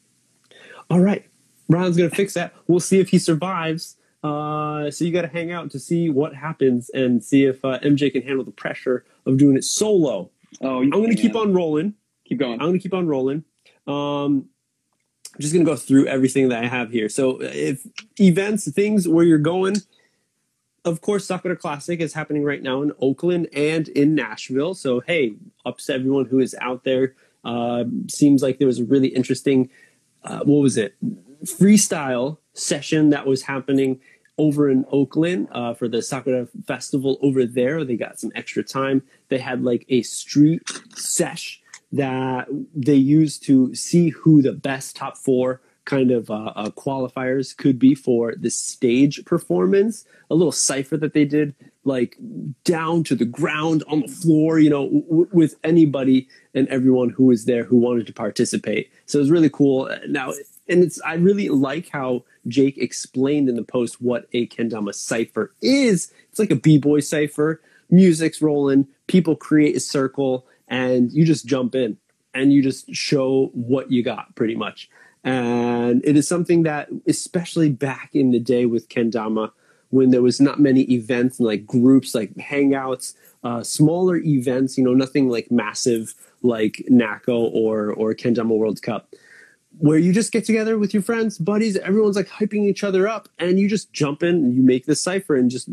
All right, Ron's going to fix that. We'll see if he survives. Uh, so you got to hang out to see what happens and see if uh, MJ can handle the pressure of doing it solo. Oh, you I'm going to keep on rolling. keep going. I'm going to keep on rolling. Um, I'm just going to go through everything that I have here. So, if events, things where you're going, of course, Sakura Classic is happening right now in Oakland and in Nashville. So, hey, ups to everyone who is out there. Uh, seems like there was a really interesting, uh, what was it, freestyle session that was happening over in Oakland uh, for the Sakura Festival over there. They got some extra time. They had like a street sesh that they used to see who the best top four kind of uh, uh, qualifiers could be for the stage performance. A little cipher that they did, like down to the ground on the floor, you know, w- with anybody and everyone who was there who wanted to participate. So it was really cool. Now, and it's I really like how Jake explained in the post what a kendama cipher is. It's like a b-boy cipher. Music's rolling, people create a circle, and you just jump in and you just show what you got pretty much. And it is something that, especially back in the day with kendama, when there was not many events and like groups, like hangouts, uh, smaller events, you know, nothing like massive like NAKO or or Kendama World Cup, where you just get together with your friends, buddies, everyone's like hyping each other up, and you just jump in and you make the cipher and just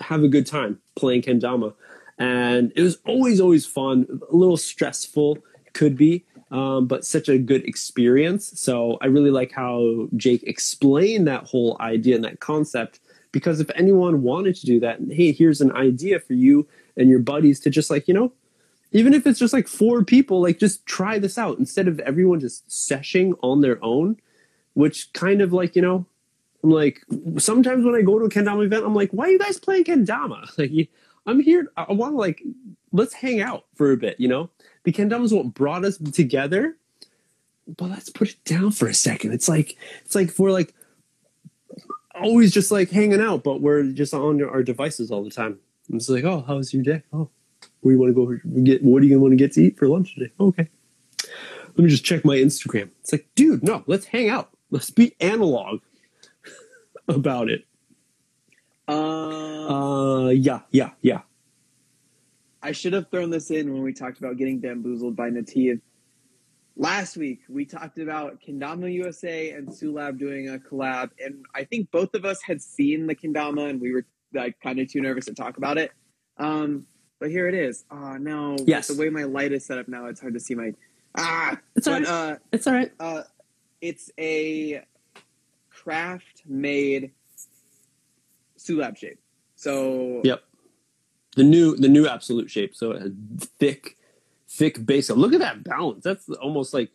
have a good time playing Kendama. And it was always always fun, a little stressful, could be, um, but such a good experience. So I really like how Jake explained that whole idea and that concept. Because if anyone wanted to do that, hey, here's an idea for you and your buddies to just like, you know, even if it's just like four people, like just try this out instead of everyone just seshing on their own, which kind of like, you know, I'm like, sometimes when I go to a Kendama event, I'm like, why are you guys playing Kendama? Like, I'm here, I want to like, let's hang out for a bit, you know? The Kendama is what brought us together, but let's put it down for a second. It's like, it's like we're like always just like hanging out, but we're just on our devices all the time. It's like, oh, how was your day? Oh, where you want to go get? What are you going to want to get to eat for lunch today? Okay, let me just check my Instagram. It's like, dude, no, let's hang out. Let's be analog about it. Um, Uh, yeah, yeah, yeah. I should have thrown this in when we talked about getting bamboozled by Nativ. Last week, we talked about Kendama USA and Sulab doing a collab, and I think both of us had seen the Kendama, and we were like kind of too nervous to talk about it. Um, but here it is. Oh no! with Yes. the way my light is set up now, it's hard to see my ah. It's all but right. uh, It's all right. uh, it's a craft made Sulab shape. So Yep. The new the new absolute shape. So a thick, thick base. Look at that balance. That's almost like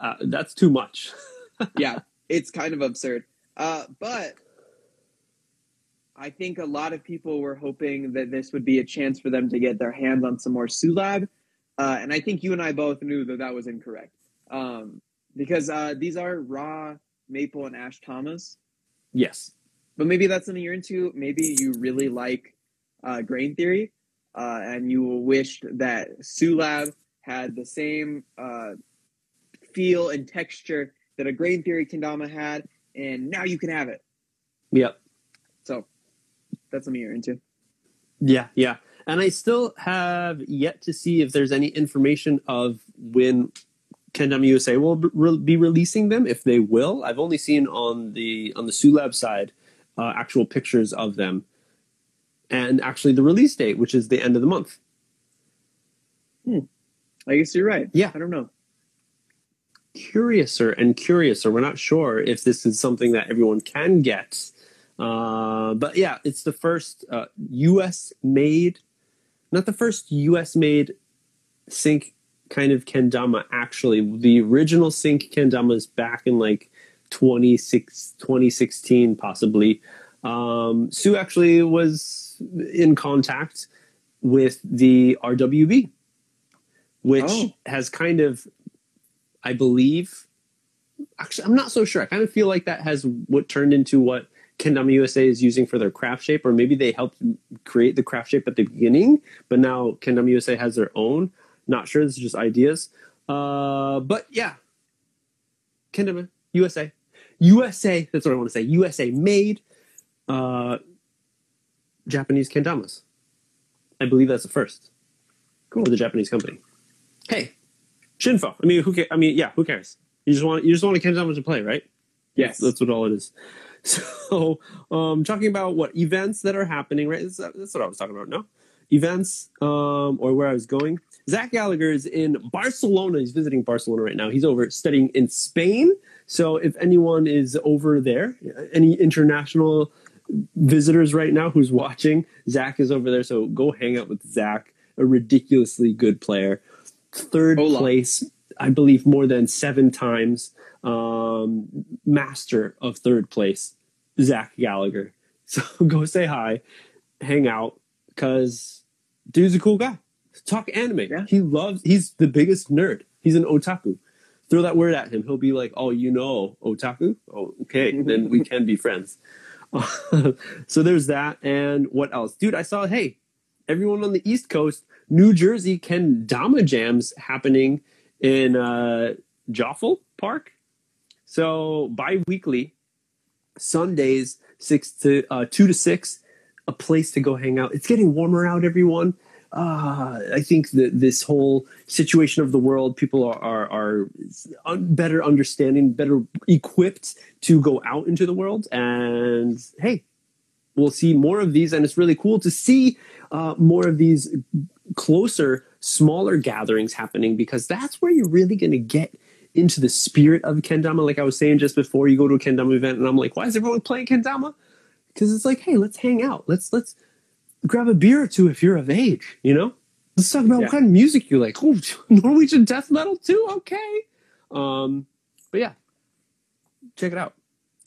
uh, that's too much. yeah, it's kind of absurd. Uh, but I think a lot of people were hoping that this would be a chance for them to get their hands on some more Sulab. Uh, and I think you and I both knew that that was incorrect. Um, because uh, these are raw maple and ash tamas. Yes. But maybe that's something you're into. Maybe you really like uh, grain theory, uh, and you wished that Sulab had the same uh, feel and texture that a grain theory kendama had, and now you can have it. Yep. So that's something you're into. Yeah, yeah. And I still have yet to see if there's any information of when Kendama USA will be releasing them. If they will, I've only seen on the on the Sulab side uh, actual pictures of them, and actually the release date, which is the end of the month. I guess you're right. Yeah. I don't know. Curiouser and curiouser. We're not sure if this is something that everyone can get, uh, but yeah, it's the first uh, U.S. made, not the first U.S. made sync kind of kendama. Actually, the original sync kendama is back in like 26, 2016, possibly. Um, Sue actually was in contact with the RWB, which Oh. has kind of, I believe, actually, I'm not so sure. I kind of feel like that has what turned into what Kendama USA is using for their craft shape, or maybe they helped create the craft shape at the beginning, but now Kendama USA has their own. Not sure. This is just ideas. Uh, but yeah, Kendama USA, USA. That's what I want to say. USA made uh, Japanese kendamas. I believe that's the first. Cool. For the Japanese company. Hey, Shinfo. I mean, who cares? I mean, yeah, who cares? You just want you just want a kendama to play, right? Yes. That's what all it is. So, um, talking about what events that are happening, right? That's, that's what I was talking about. No, events, um, or where I was going. Zach Gallagher is in Barcelona. He's visiting Barcelona right now. He's over studying in Spain. So, if anyone is over there, any international visitors right now who's watching, Zach is over there. So, go hang out with Zach, a ridiculously good player. Third Hola. place, I believe, more than seven times um, master of third place, Zach Gallagher. So go say hi, hang out, because dude's a cool guy. Talk anime. Yeah. He loves, he's the biggest nerd. He's an otaku. throw that word at him. He'll be like, "Oh, you know, otaku. Oh, okay, then we can be friends." so there's that, and what else, dude? I saw. Hey, everyone on the East Coast, New Jersey, Ken Dama jams happening in uh, Joffel Park. So bi-weekly, Sundays, six to uh, two to six, a place to go hang out. It's getting warmer out, everyone. Uh, I think that this whole situation of the world, people are, are, are better understanding, better equipped to go out into the world. And hey, we'll see more of these. And it's really cool to see uh, more of these closer, smaller gatherings happening because that's where you're really going to get into the spirit of kendama. Like I was saying just before, you go to a kendama event, and I'm like, why is everyone playing kendama? Because it's like, hey, let's hang out. Let's let's grab a beer or two if you're of age. You know, let's talk about yeah. what kind of music you like. Oh, Norwegian death metal too. Okay. Um, but yeah, check it out.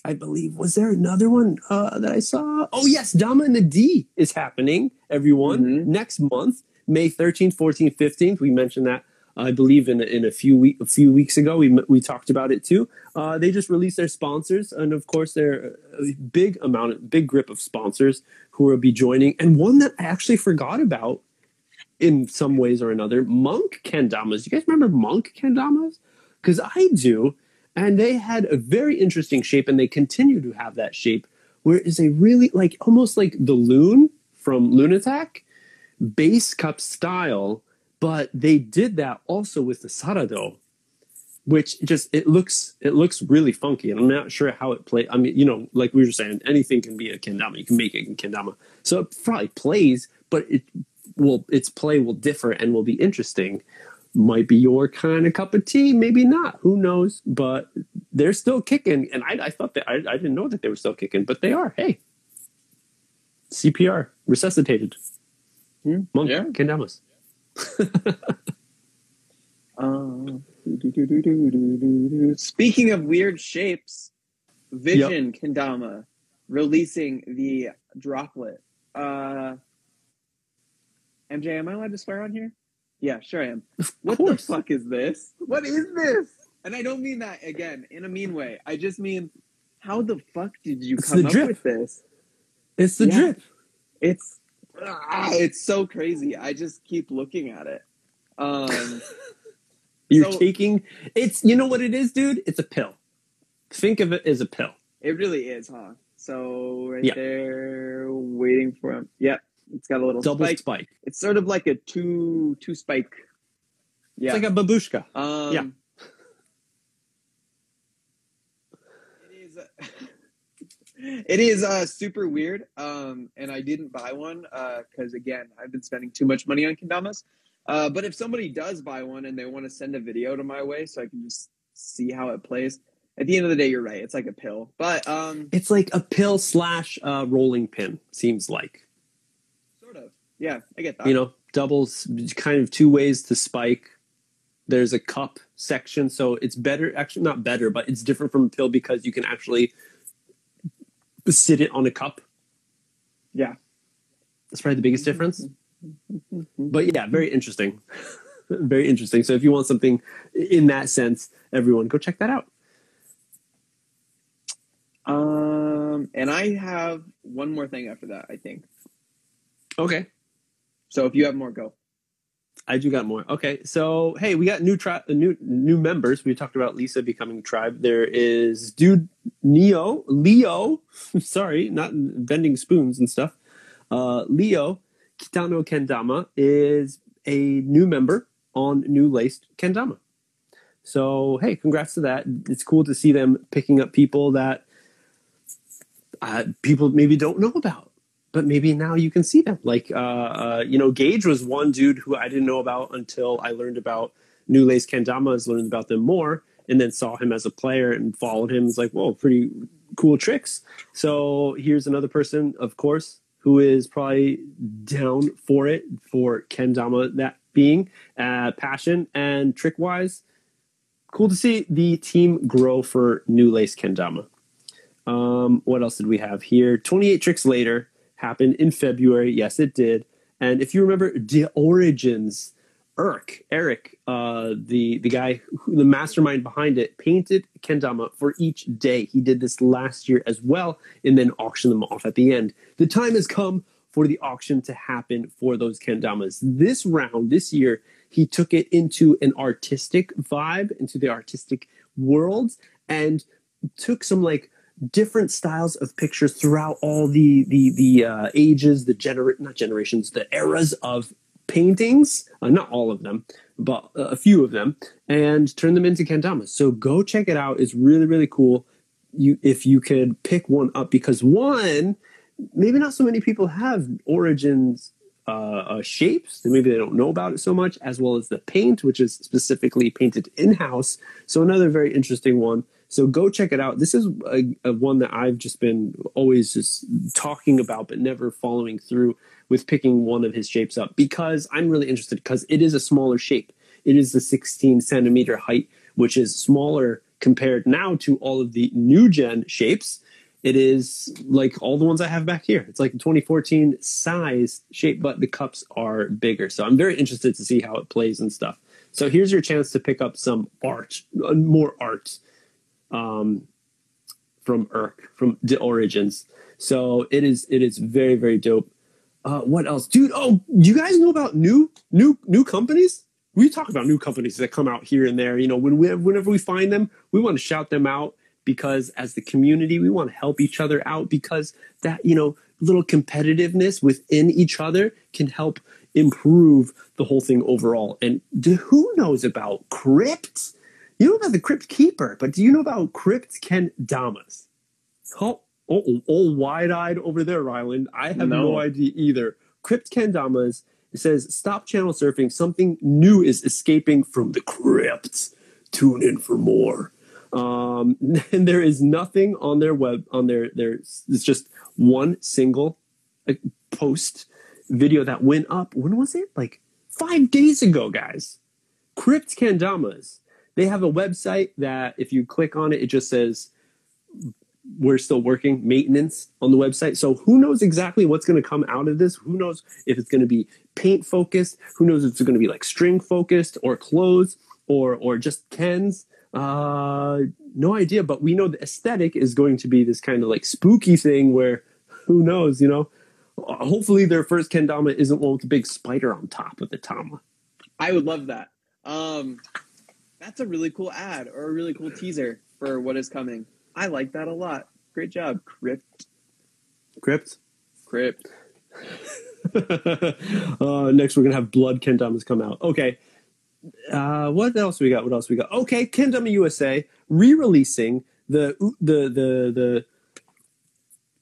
I believe was there another one uh, that I saw? Oh yes, Dama and the D is happening. Everyone mm-hmm. next month, May 13th, 14th, 15th. We mentioned that I believe in in a few week a few weeks ago we we talked about it too. Uh, they just released their sponsors, and of course, they're a big amount, of, big grip of sponsors who will be joining, and one that I actually forgot about in some ways or another. Monk kendamas. You guys remember monk kendamas? Because I do, and they had a very interesting shape, and they continue to have that shape, where it is a really like almost like the loon from Lunatag, base cup style but they did that also with the sarado which just it looks it looks really funky. And i'm not sure how it play i mean you know like we were saying anything can be a kendama. You can make it in kendama. So it probably plays but it will its play will differ and will be interesting. Might be your kind of cup of tea maybe not. Who knows? But they're still kicking. And i, I thought that I, I didn't know that they were still kicking but they are. Hey. Cpr resuscitated. Hmm, monk yeah. kendamas um, speaking of weird shapes, Vision yep. Kendama releasing the droplet. Uh, MJ, am I allowed to swear on here? Yeah, sure I am. What the fuck is this? What is this? And I don't mean that again in a mean way. I just mean, how the fuck did you it's come up with this? It's the yeah. drip. It's ah, it's so crazy. I just keep looking at it. Um, You're so, taking it's you know what it is, dude. It's a pill. Think of it as a pill. It really is, huh? So right there, waiting for him. Yep, it's got a little double spike. spike. It's sort of like a two two spike. Yeah, it's like a babushka. Um, yeah. It is. It is uh, super weird, um, and I didn't buy one because uh, again, I've been spending too much money on kendamas. Uh, but if somebody does buy one and they want to send a video to my way so I can just see how it plays, at the end of the day, you're right. It's like a pill, but um, it's like a pill slash uh, rolling pin. Seems like. Sort of. Yeah, I get that. You know, doubles kind of two ways to spike. There's a cup section, so it's better. Actually, not better, but it's different from a pill because you can actually sit it on a cup. Yeah. That's probably the biggest difference. but yeah, very interesting. very interesting. So if you want something in that sense, everyone go check that out. Um, and I have one more thing after that, I think. Okay. So if you have more, go. I do got more. Okay, so hey, we got new tri- new new members. We talked about Lisa becoming tribe. There is dude Neo Leo. sorry, not bending spoons and stuff. Uh, Leo Kitano Kendama is a new member on New Laced Kendama. So hey, congrats to that. It's cool to see them picking up people that uh, people maybe don't know about but maybe now you can see them. Like, uh, uh, you know, Gage was one dude who I didn't know about until I learned about New Lace Kendamas, learned about them more, and then saw him as a player and followed him. It's like, whoa, pretty cool tricks. So here's another person, of course, who is probably down for it for Kendama, that being uh, passion and trick wise. Cool to see the team grow for New Lace Kendama. Um, what else did we have here? 28 tricks later happened in February. Yes, it did. And if you remember the origins Eric, Eric, uh, the the guy, who, the mastermind behind it, painted kendama for each day. He did this last year as well, and then auctioned them off at the end. The time has come for the auction to happen for those kendamas. This round, this year, he took it into an artistic vibe, into the artistic world, and took some like different styles of pictures throughout all the the the uh, ages, the gener not generations, the eras of paintings, uh, not all of them, but a few of them, and turn them into kendamas. So go check it out. It's really really cool. You if you could pick one up because one, maybe not so many people have origins uh, uh, shapes that maybe they don't know about it so much, as well as the paint, which is specifically painted in house. So another very interesting one. So go check it out. This is a, a, one that I've just been always just talking about, but never following through with picking one of his shapes up because I'm really interested because it is a smaller shape. It is the 16 centimeter height, which is smaller compared now to all of the new gen shapes. It is like all the ones I have back here. It's like 2014 size shape, but the cups are bigger. So I'm very interested to see how it plays and stuff. So here's your chance to pick up some art, uh, more art um, from Irk, from the Origins. So it is it is very very dope. Uh, what else, dude? Oh, you guys know about new new new companies? We talk about new companies that come out here and there. You know, when we whenever we find them, we want to shout them out because as the community, we want to help each other out because that you know little competitiveness within each other can help improve the whole thing overall. And who knows about Crypt? You know about the Crypt Keeper, but do you know about Crypt Ken Damas? Oh, oh, all wide eyed over there, Rylan. I have no, no idea either. Crypt Kendamas it says, Stop channel surfing. Something new is escaping from the crypt. Tune in for more. Um, and there is nothing on their web, on their, their, it's just one single uh, post video that went up. When was it? Like five days ago, guys. Crypt Kendamas. They have a website that if you click on it, it just says we're still working maintenance on the website. So who knows exactly what's going to come out of this? Who knows if it's going to be paint focused? Who knows if it's going to be like string focused or clothes or or just Kens? Uh, no idea. But we know the aesthetic is going to be this kind of like spooky thing where who knows? You know, hopefully their first kendama isn't one with a big spider on top of the tama. I would love that. Um, that's a really cool ad or a really cool teaser for what is coming. I like that a lot. Great job, Crypt. Crypt? Crypt. uh, next, we're going to have Blood Kendama's come out. Okay. Uh, what else we got? What else we got? Okay, Kendama USA re-releasing the the the the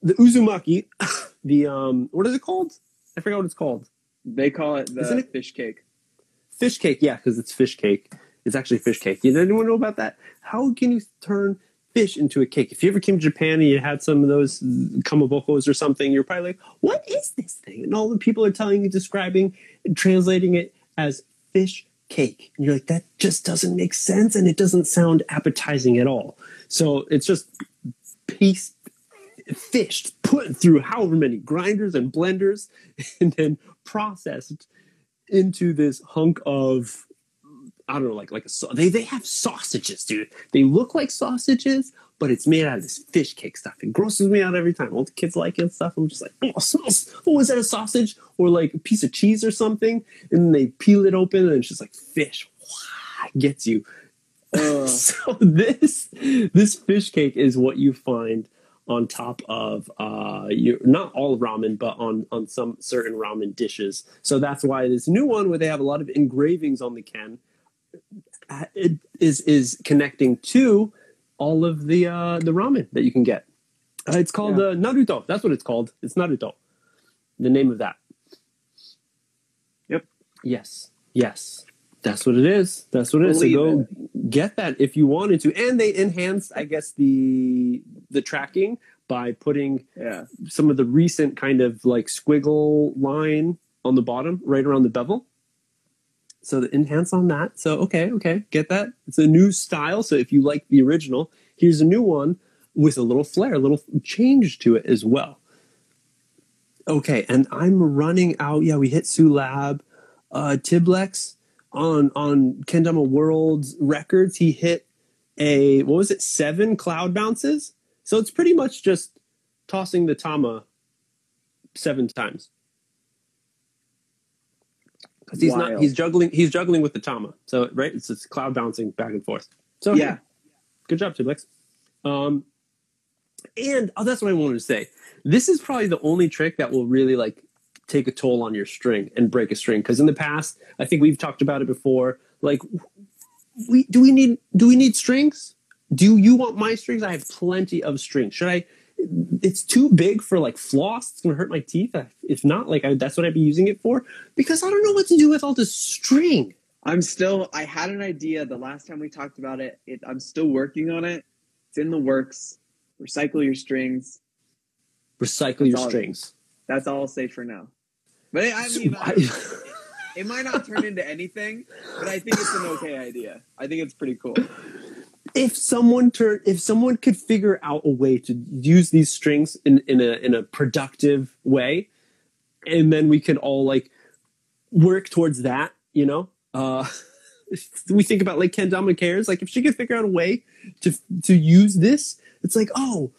the Uzumaki, the um, what is it called? I forgot what it's called. They call it the Isn't it? fish cake. Fish cake, yeah, because it's fish cake. It's actually fish cake. Did anyone know about that? How can you turn fish into a cake? If you ever came to Japan and you had some of those kamabokos or something, you're probably like, what is this thing? And all the people are telling you, describing, translating it as fish cake. And you're like, that just doesn't make sense and it doesn't sound appetizing at all. So it's just pieced, fished, put through however many grinders and blenders, and then processed into this hunk of I don't know, like like a they they have sausages, dude. They look like sausages, but it's made out of this fish cake stuff. It grosses me out every time. All the kids like it and stuff. I'm just like, oh, smells. Oh, is that a sausage or like a piece of cheese or something? And then they peel it open and it's just like fish. Wow, gets you. Uh. so this this fish cake is what you find on top of uh you not all ramen but on on some certain ramen dishes so that's why this new one where they have a lot of engravings on the can it is is connecting to all of the uh, the ramen that you can get. Uh, it's called yeah. uh, Naruto. That's what it's called. It's Naruto. The name of that. Yep. Yes. Yes. That's what it is. That's what it is. Believe so go it. get that if you wanted to. And they enhanced, I guess, the the tracking by putting yeah. some of the recent kind of like squiggle line on the bottom, right around the bevel. So the enhance on that. So okay, okay, get that. It's a new style. So if you like the original, here's a new one with a little flair, a little change to it as well. Okay, and I'm running out. Yeah, we hit Sulab, uh, Tiblex. on on Kendama World's records, he hit a what was it seven cloud bounces. So it's pretty much just tossing the tama seven times because he's not he's juggling he's juggling with the tama. So right, it's just cloud bouncing back and forth. So Yeah. good job, Tiblix. Um, and oh, that's what I wanted to say. This is probably the only trick that will really like take a toll on your string and break a string. Because in the past, I think we've talked about it before. Like, we do we need do we need strings? Do you want my strings? I have plenty of strings. Should I? It's too big for like floss. It's gonna hurt my teeth. If not, like I, that's what I'd be using it for. Because I don't know what to do with all this string. I'm still. I had an idea the last time we talked about it. it. I'm still working on it. It's in the works. Recycle your strings. Recycle That's your all- strings. That's all I'll say for now. But I mean, why- it might not turn into anything, but I think it's an okay idea. I think it's pretty cool. if someone turn if someone could figure out a way to use these strings in, in a in a productive way and then we could all like work towards that you know? Uh we think about like kendama cares like if she could figure out a way to to use this it's like oh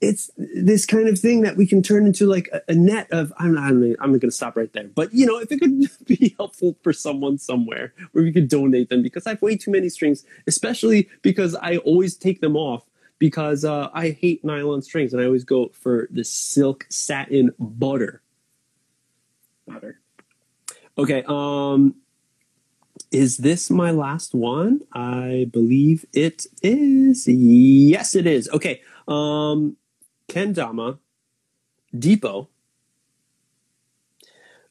it's this kind of thing that we can turn into like a, a net of I'm not I'm, I'm going to stop right there. But you know, if it could be helpful for someone somewhere where we could donate them because I have way too many strings, especially because I always take them off because uh, I hate nylon strings and I always go for the silk satin butter. Butter. Okay, um is this my last one? I believe it is. Yes, it is. Okay. Um Kendama Depot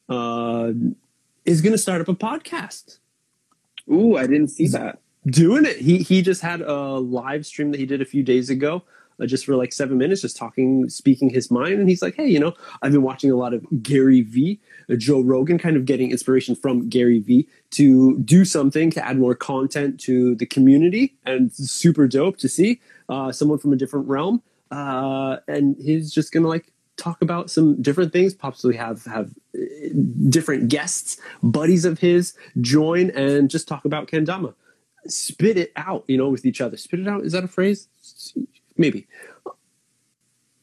uh is going to start up a podcast. Ooh, I didn't see that. Doing it. He he just had a live stream that he did a few days ago. Uh, just for like seven minutes, just talking, speaking his mind, and he's like, "Hey, you know, I've been watching a lot of Gary V, uh, Joe Rogan, kind of getting inspiration from Gary V to do something to add more content to the community, and super dope to see uh, someone from a different realm. Uh, and he's just gonna like talk about some different things. Possibly have have uh, different guests, buddies of his, join and just talk about kendama. Spit it out, you know, with each other. Spit it out. Is that a phrase? Maybe.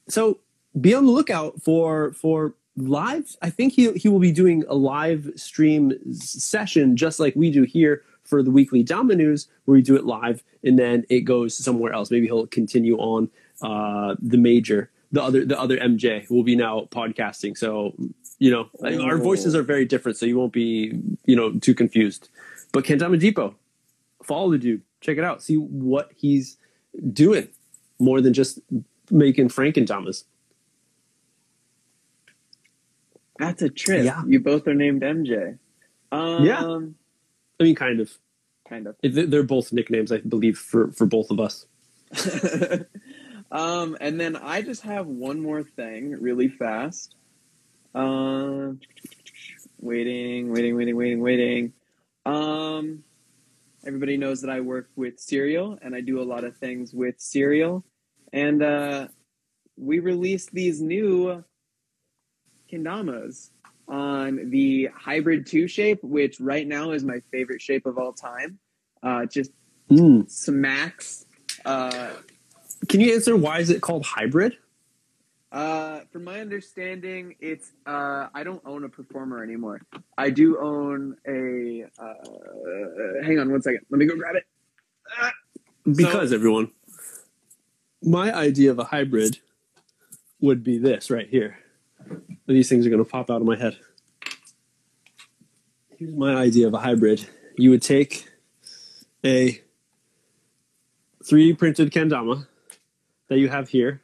So be on the lookout for for live. I think he he will be doing a live stream session just like we do here for the weekly Dama News, where we do it live and then it goes somewhere else. Maybe he'll continue on uh, the major, the other the other MJ will be now podcasting. So you know, like, our voices are very different, so you won't be you know too confused. But Kendama Depot, follow the dude, check it out, see what he's doing more than just making Frankendamas. That's a trip. Yeah. You both are named MJ. Um, Yeah. I mean, kind of. Kind of. They're both nicknames, I believe, for for both of us. um, and then I just have one more thing really fast. Um, waiting, waiting, waiting, waiting, waiting. Um, everybody knows that I work with Serial and I do a lot of things with Serial. And uh, we released these new kendamas on the hybrid 2 shape, which right now is my favorite shape of all time. Uh, just Mm. smacks. Uh, Can you answer why is it called hybrid? Uh, from my understanding, it's uh, I don't own a performer anymore. I do own a. Uh, hang on one second. Let me go grab it. Ah! Because everyone, my idea of a hybrid would be this right here. These things are going to pop out of my head. Here's my idea of a hybrid. You would take a 3D printed kendama that you have here,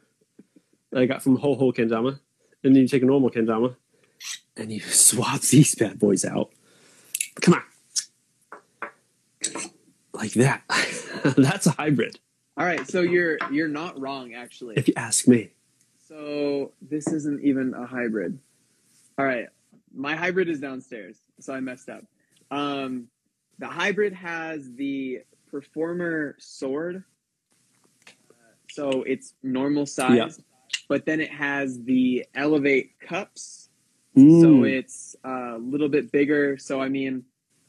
that I got from Ho Ho Kendama, and then you take a normal kendama, and you swap these bad boys out. Come on. Like that. That's a hybrid, All right, so you're you're not wrong actually. if you ask me. So this isn't even a hybrid. All right, my hybrid is downstairs, so I messed up. Um, the hybrid has the performer sword, so it's normal size, Yeah. but then it has the elevate cups, so Mm. it's a little bit bigger. So I mean,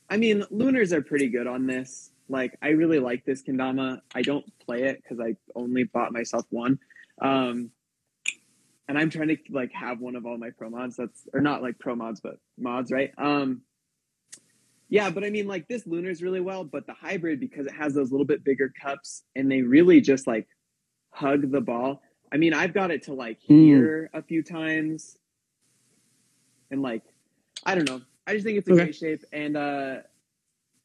I mean, lunars are pretty good on this. Like, I really like this kendama. I don't play it because I only bought myself one. Um, and I'm trying to like have one of all my pro mods. That's or not like pro mods, but mods, right? Um, yeah, but I mean, like this lunars really well, but the hybrid because it has those little bit bigger cups and they really just like hug the ball. I mean, I've got it to like Mm. here a few times, and like I don't know. I just think it's a Okay. great shape, and uh,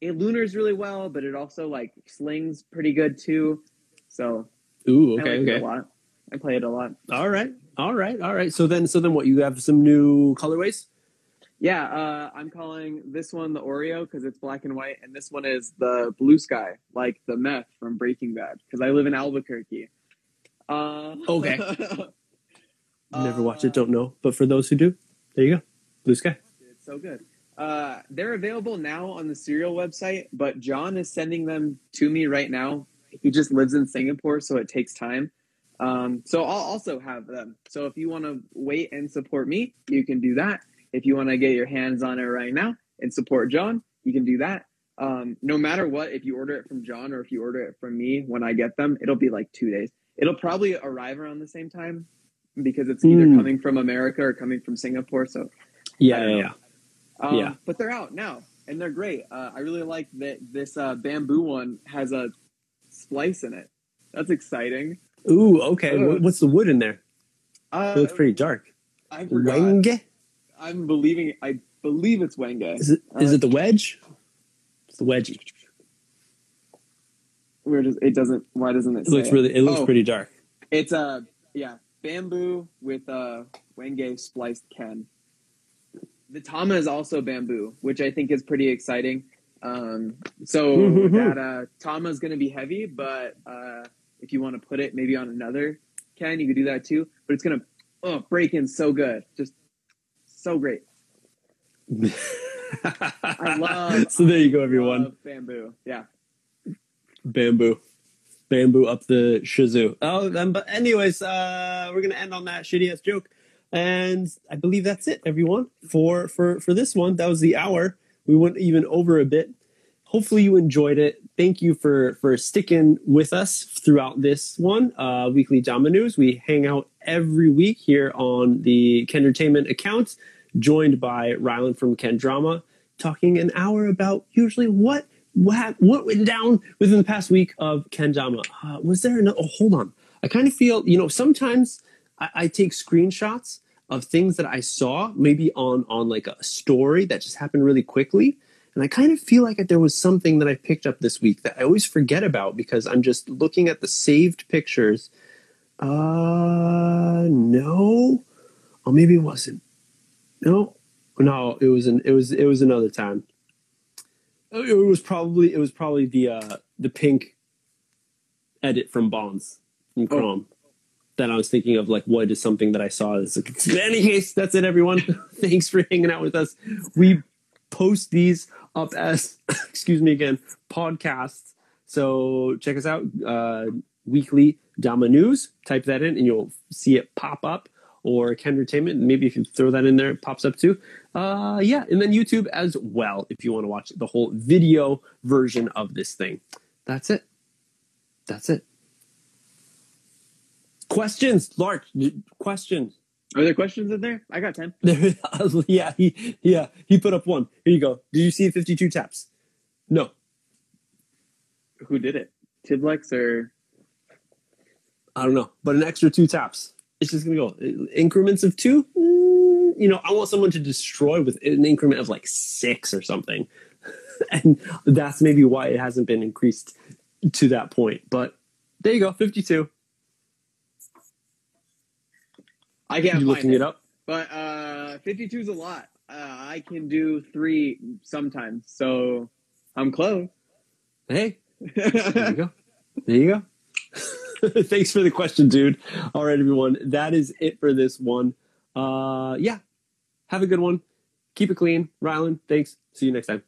it lunars really well, but it also like slings pretty good too. So Ooh, I okay, like it okay. a lot. I play it a lot. All right, all right, all right. So then, so then, what? You have some new colorways? Yeah, uh, I'm calling this one the Oreo because it's black and white, and this one is the blue sky, like the meth from Breaking Bad, because I live in Albuquerque. Uh, Okay. Never watched it, don't know. But for those who do, there you go. Blue sky. It's so good. Uh, they're available now on the Serial website, but John is sending them to me right now. He just lives in Singapore, so it takes time. Um, so I'll also have them. So if you want to wait and support me, you can do that. If you want to get your hands on it right now and support John, you can do that. Um, no matter what, if you order it from John or if you order it from me when I get them, it'll be like two days. It'll probably arrive around the same time because it's either Mm. coming from America or coming from Singapore. So Yeah, yeah, yeah. um, Yeah. But they're out now, and they're great. Uh, I really like that this uh, bamboo one has a splice in it. That's exciting. Ooh, okay. Uh. What's the wood in there? Uh, It looks pretty dark. I forgot. Wenge? I'm believing. I believe it's Wenge. Is it? Is Uh, it the wedge? It's the wedgie. Where does it doesn't? Why doesn't it? It say looks really. It looks Oh, pretty dark. It's a uh, yeah bamboo with a Wenge spliced ken. The Tama is also bamboo, which I think is pretty exciting. Um, so that uh, Tama is going to be heavy, but uh, if you want to put it maybe on another Ken, you could do that too. But it's going to oh, break in so good, just so great. I love. so there you go, everyone. love bamboo. Yeah. Bamboo. Bamboo up the shazoo. Oh, then, but anyways, uh, we're gonna end on that shitty ass joke, and I believe that's it, everyone, for for for this one. That was the hour. We went even over a bit. Hopefully, you enjoyed it. Thank you for for sticking with us throughout this one. Uh, Weekly Dama News. We hang out every week here on the Kendertainment account, joined by Rylan from Ken Drama, talking an hour about usually what what what went down within the past week of Kendama. Uh, was there another? Oh, hold on. I kind of feel you know sometimes I, I take screenshots of things that I saw maybe on on like a story that just happened really quickly. And I kind of feel like there was something that I picked up this week that I always forget about because I'm just looking at the saved pictures. Uh, no, or maybe it wasn't. No, no, it was an it was it was another time. Oh, It was probably it was probably the uh the pink edit from Bonds from Oh. Krom that I was thinking of. Like, what is something that I saw? Like, in any case, that's it, everyone. Thanks for hanging out with us. We post these up as excuse me again podcasts. So check us out. Uh, weekly Dama News. Type that in, and you'll see it pop up. Or Kendertainment. Maybe if you throw that in there, it pops up too. Uh, yeah, and then YouTube as well if you want to watch the whole video version of this thing. That's it. That's it. Questions, Lark. Questions. Are there questions in there? I got ten. yeah, he yeah he put up one. Here you go. Did you see 52 taps? No. Who did it? Tiblex or I don't know, but an extra two taps. It's just gonna go increments of two. Mm, you know, I want someone to destroy with an increment of like six or something, and that's maybe why it hasn't been increased to that point. But there you go, fifty-two. I can't You looking it. it up? But uh, 52 is a lot. Uh, I can do three sometimes, so I'm close. Hey, there you go. There you go. Thanks for the question, dude. All right, everyone. That is it for this one. Uh, yeah. Have a good one. Keep it clean. Rylan, thanks. See you next time.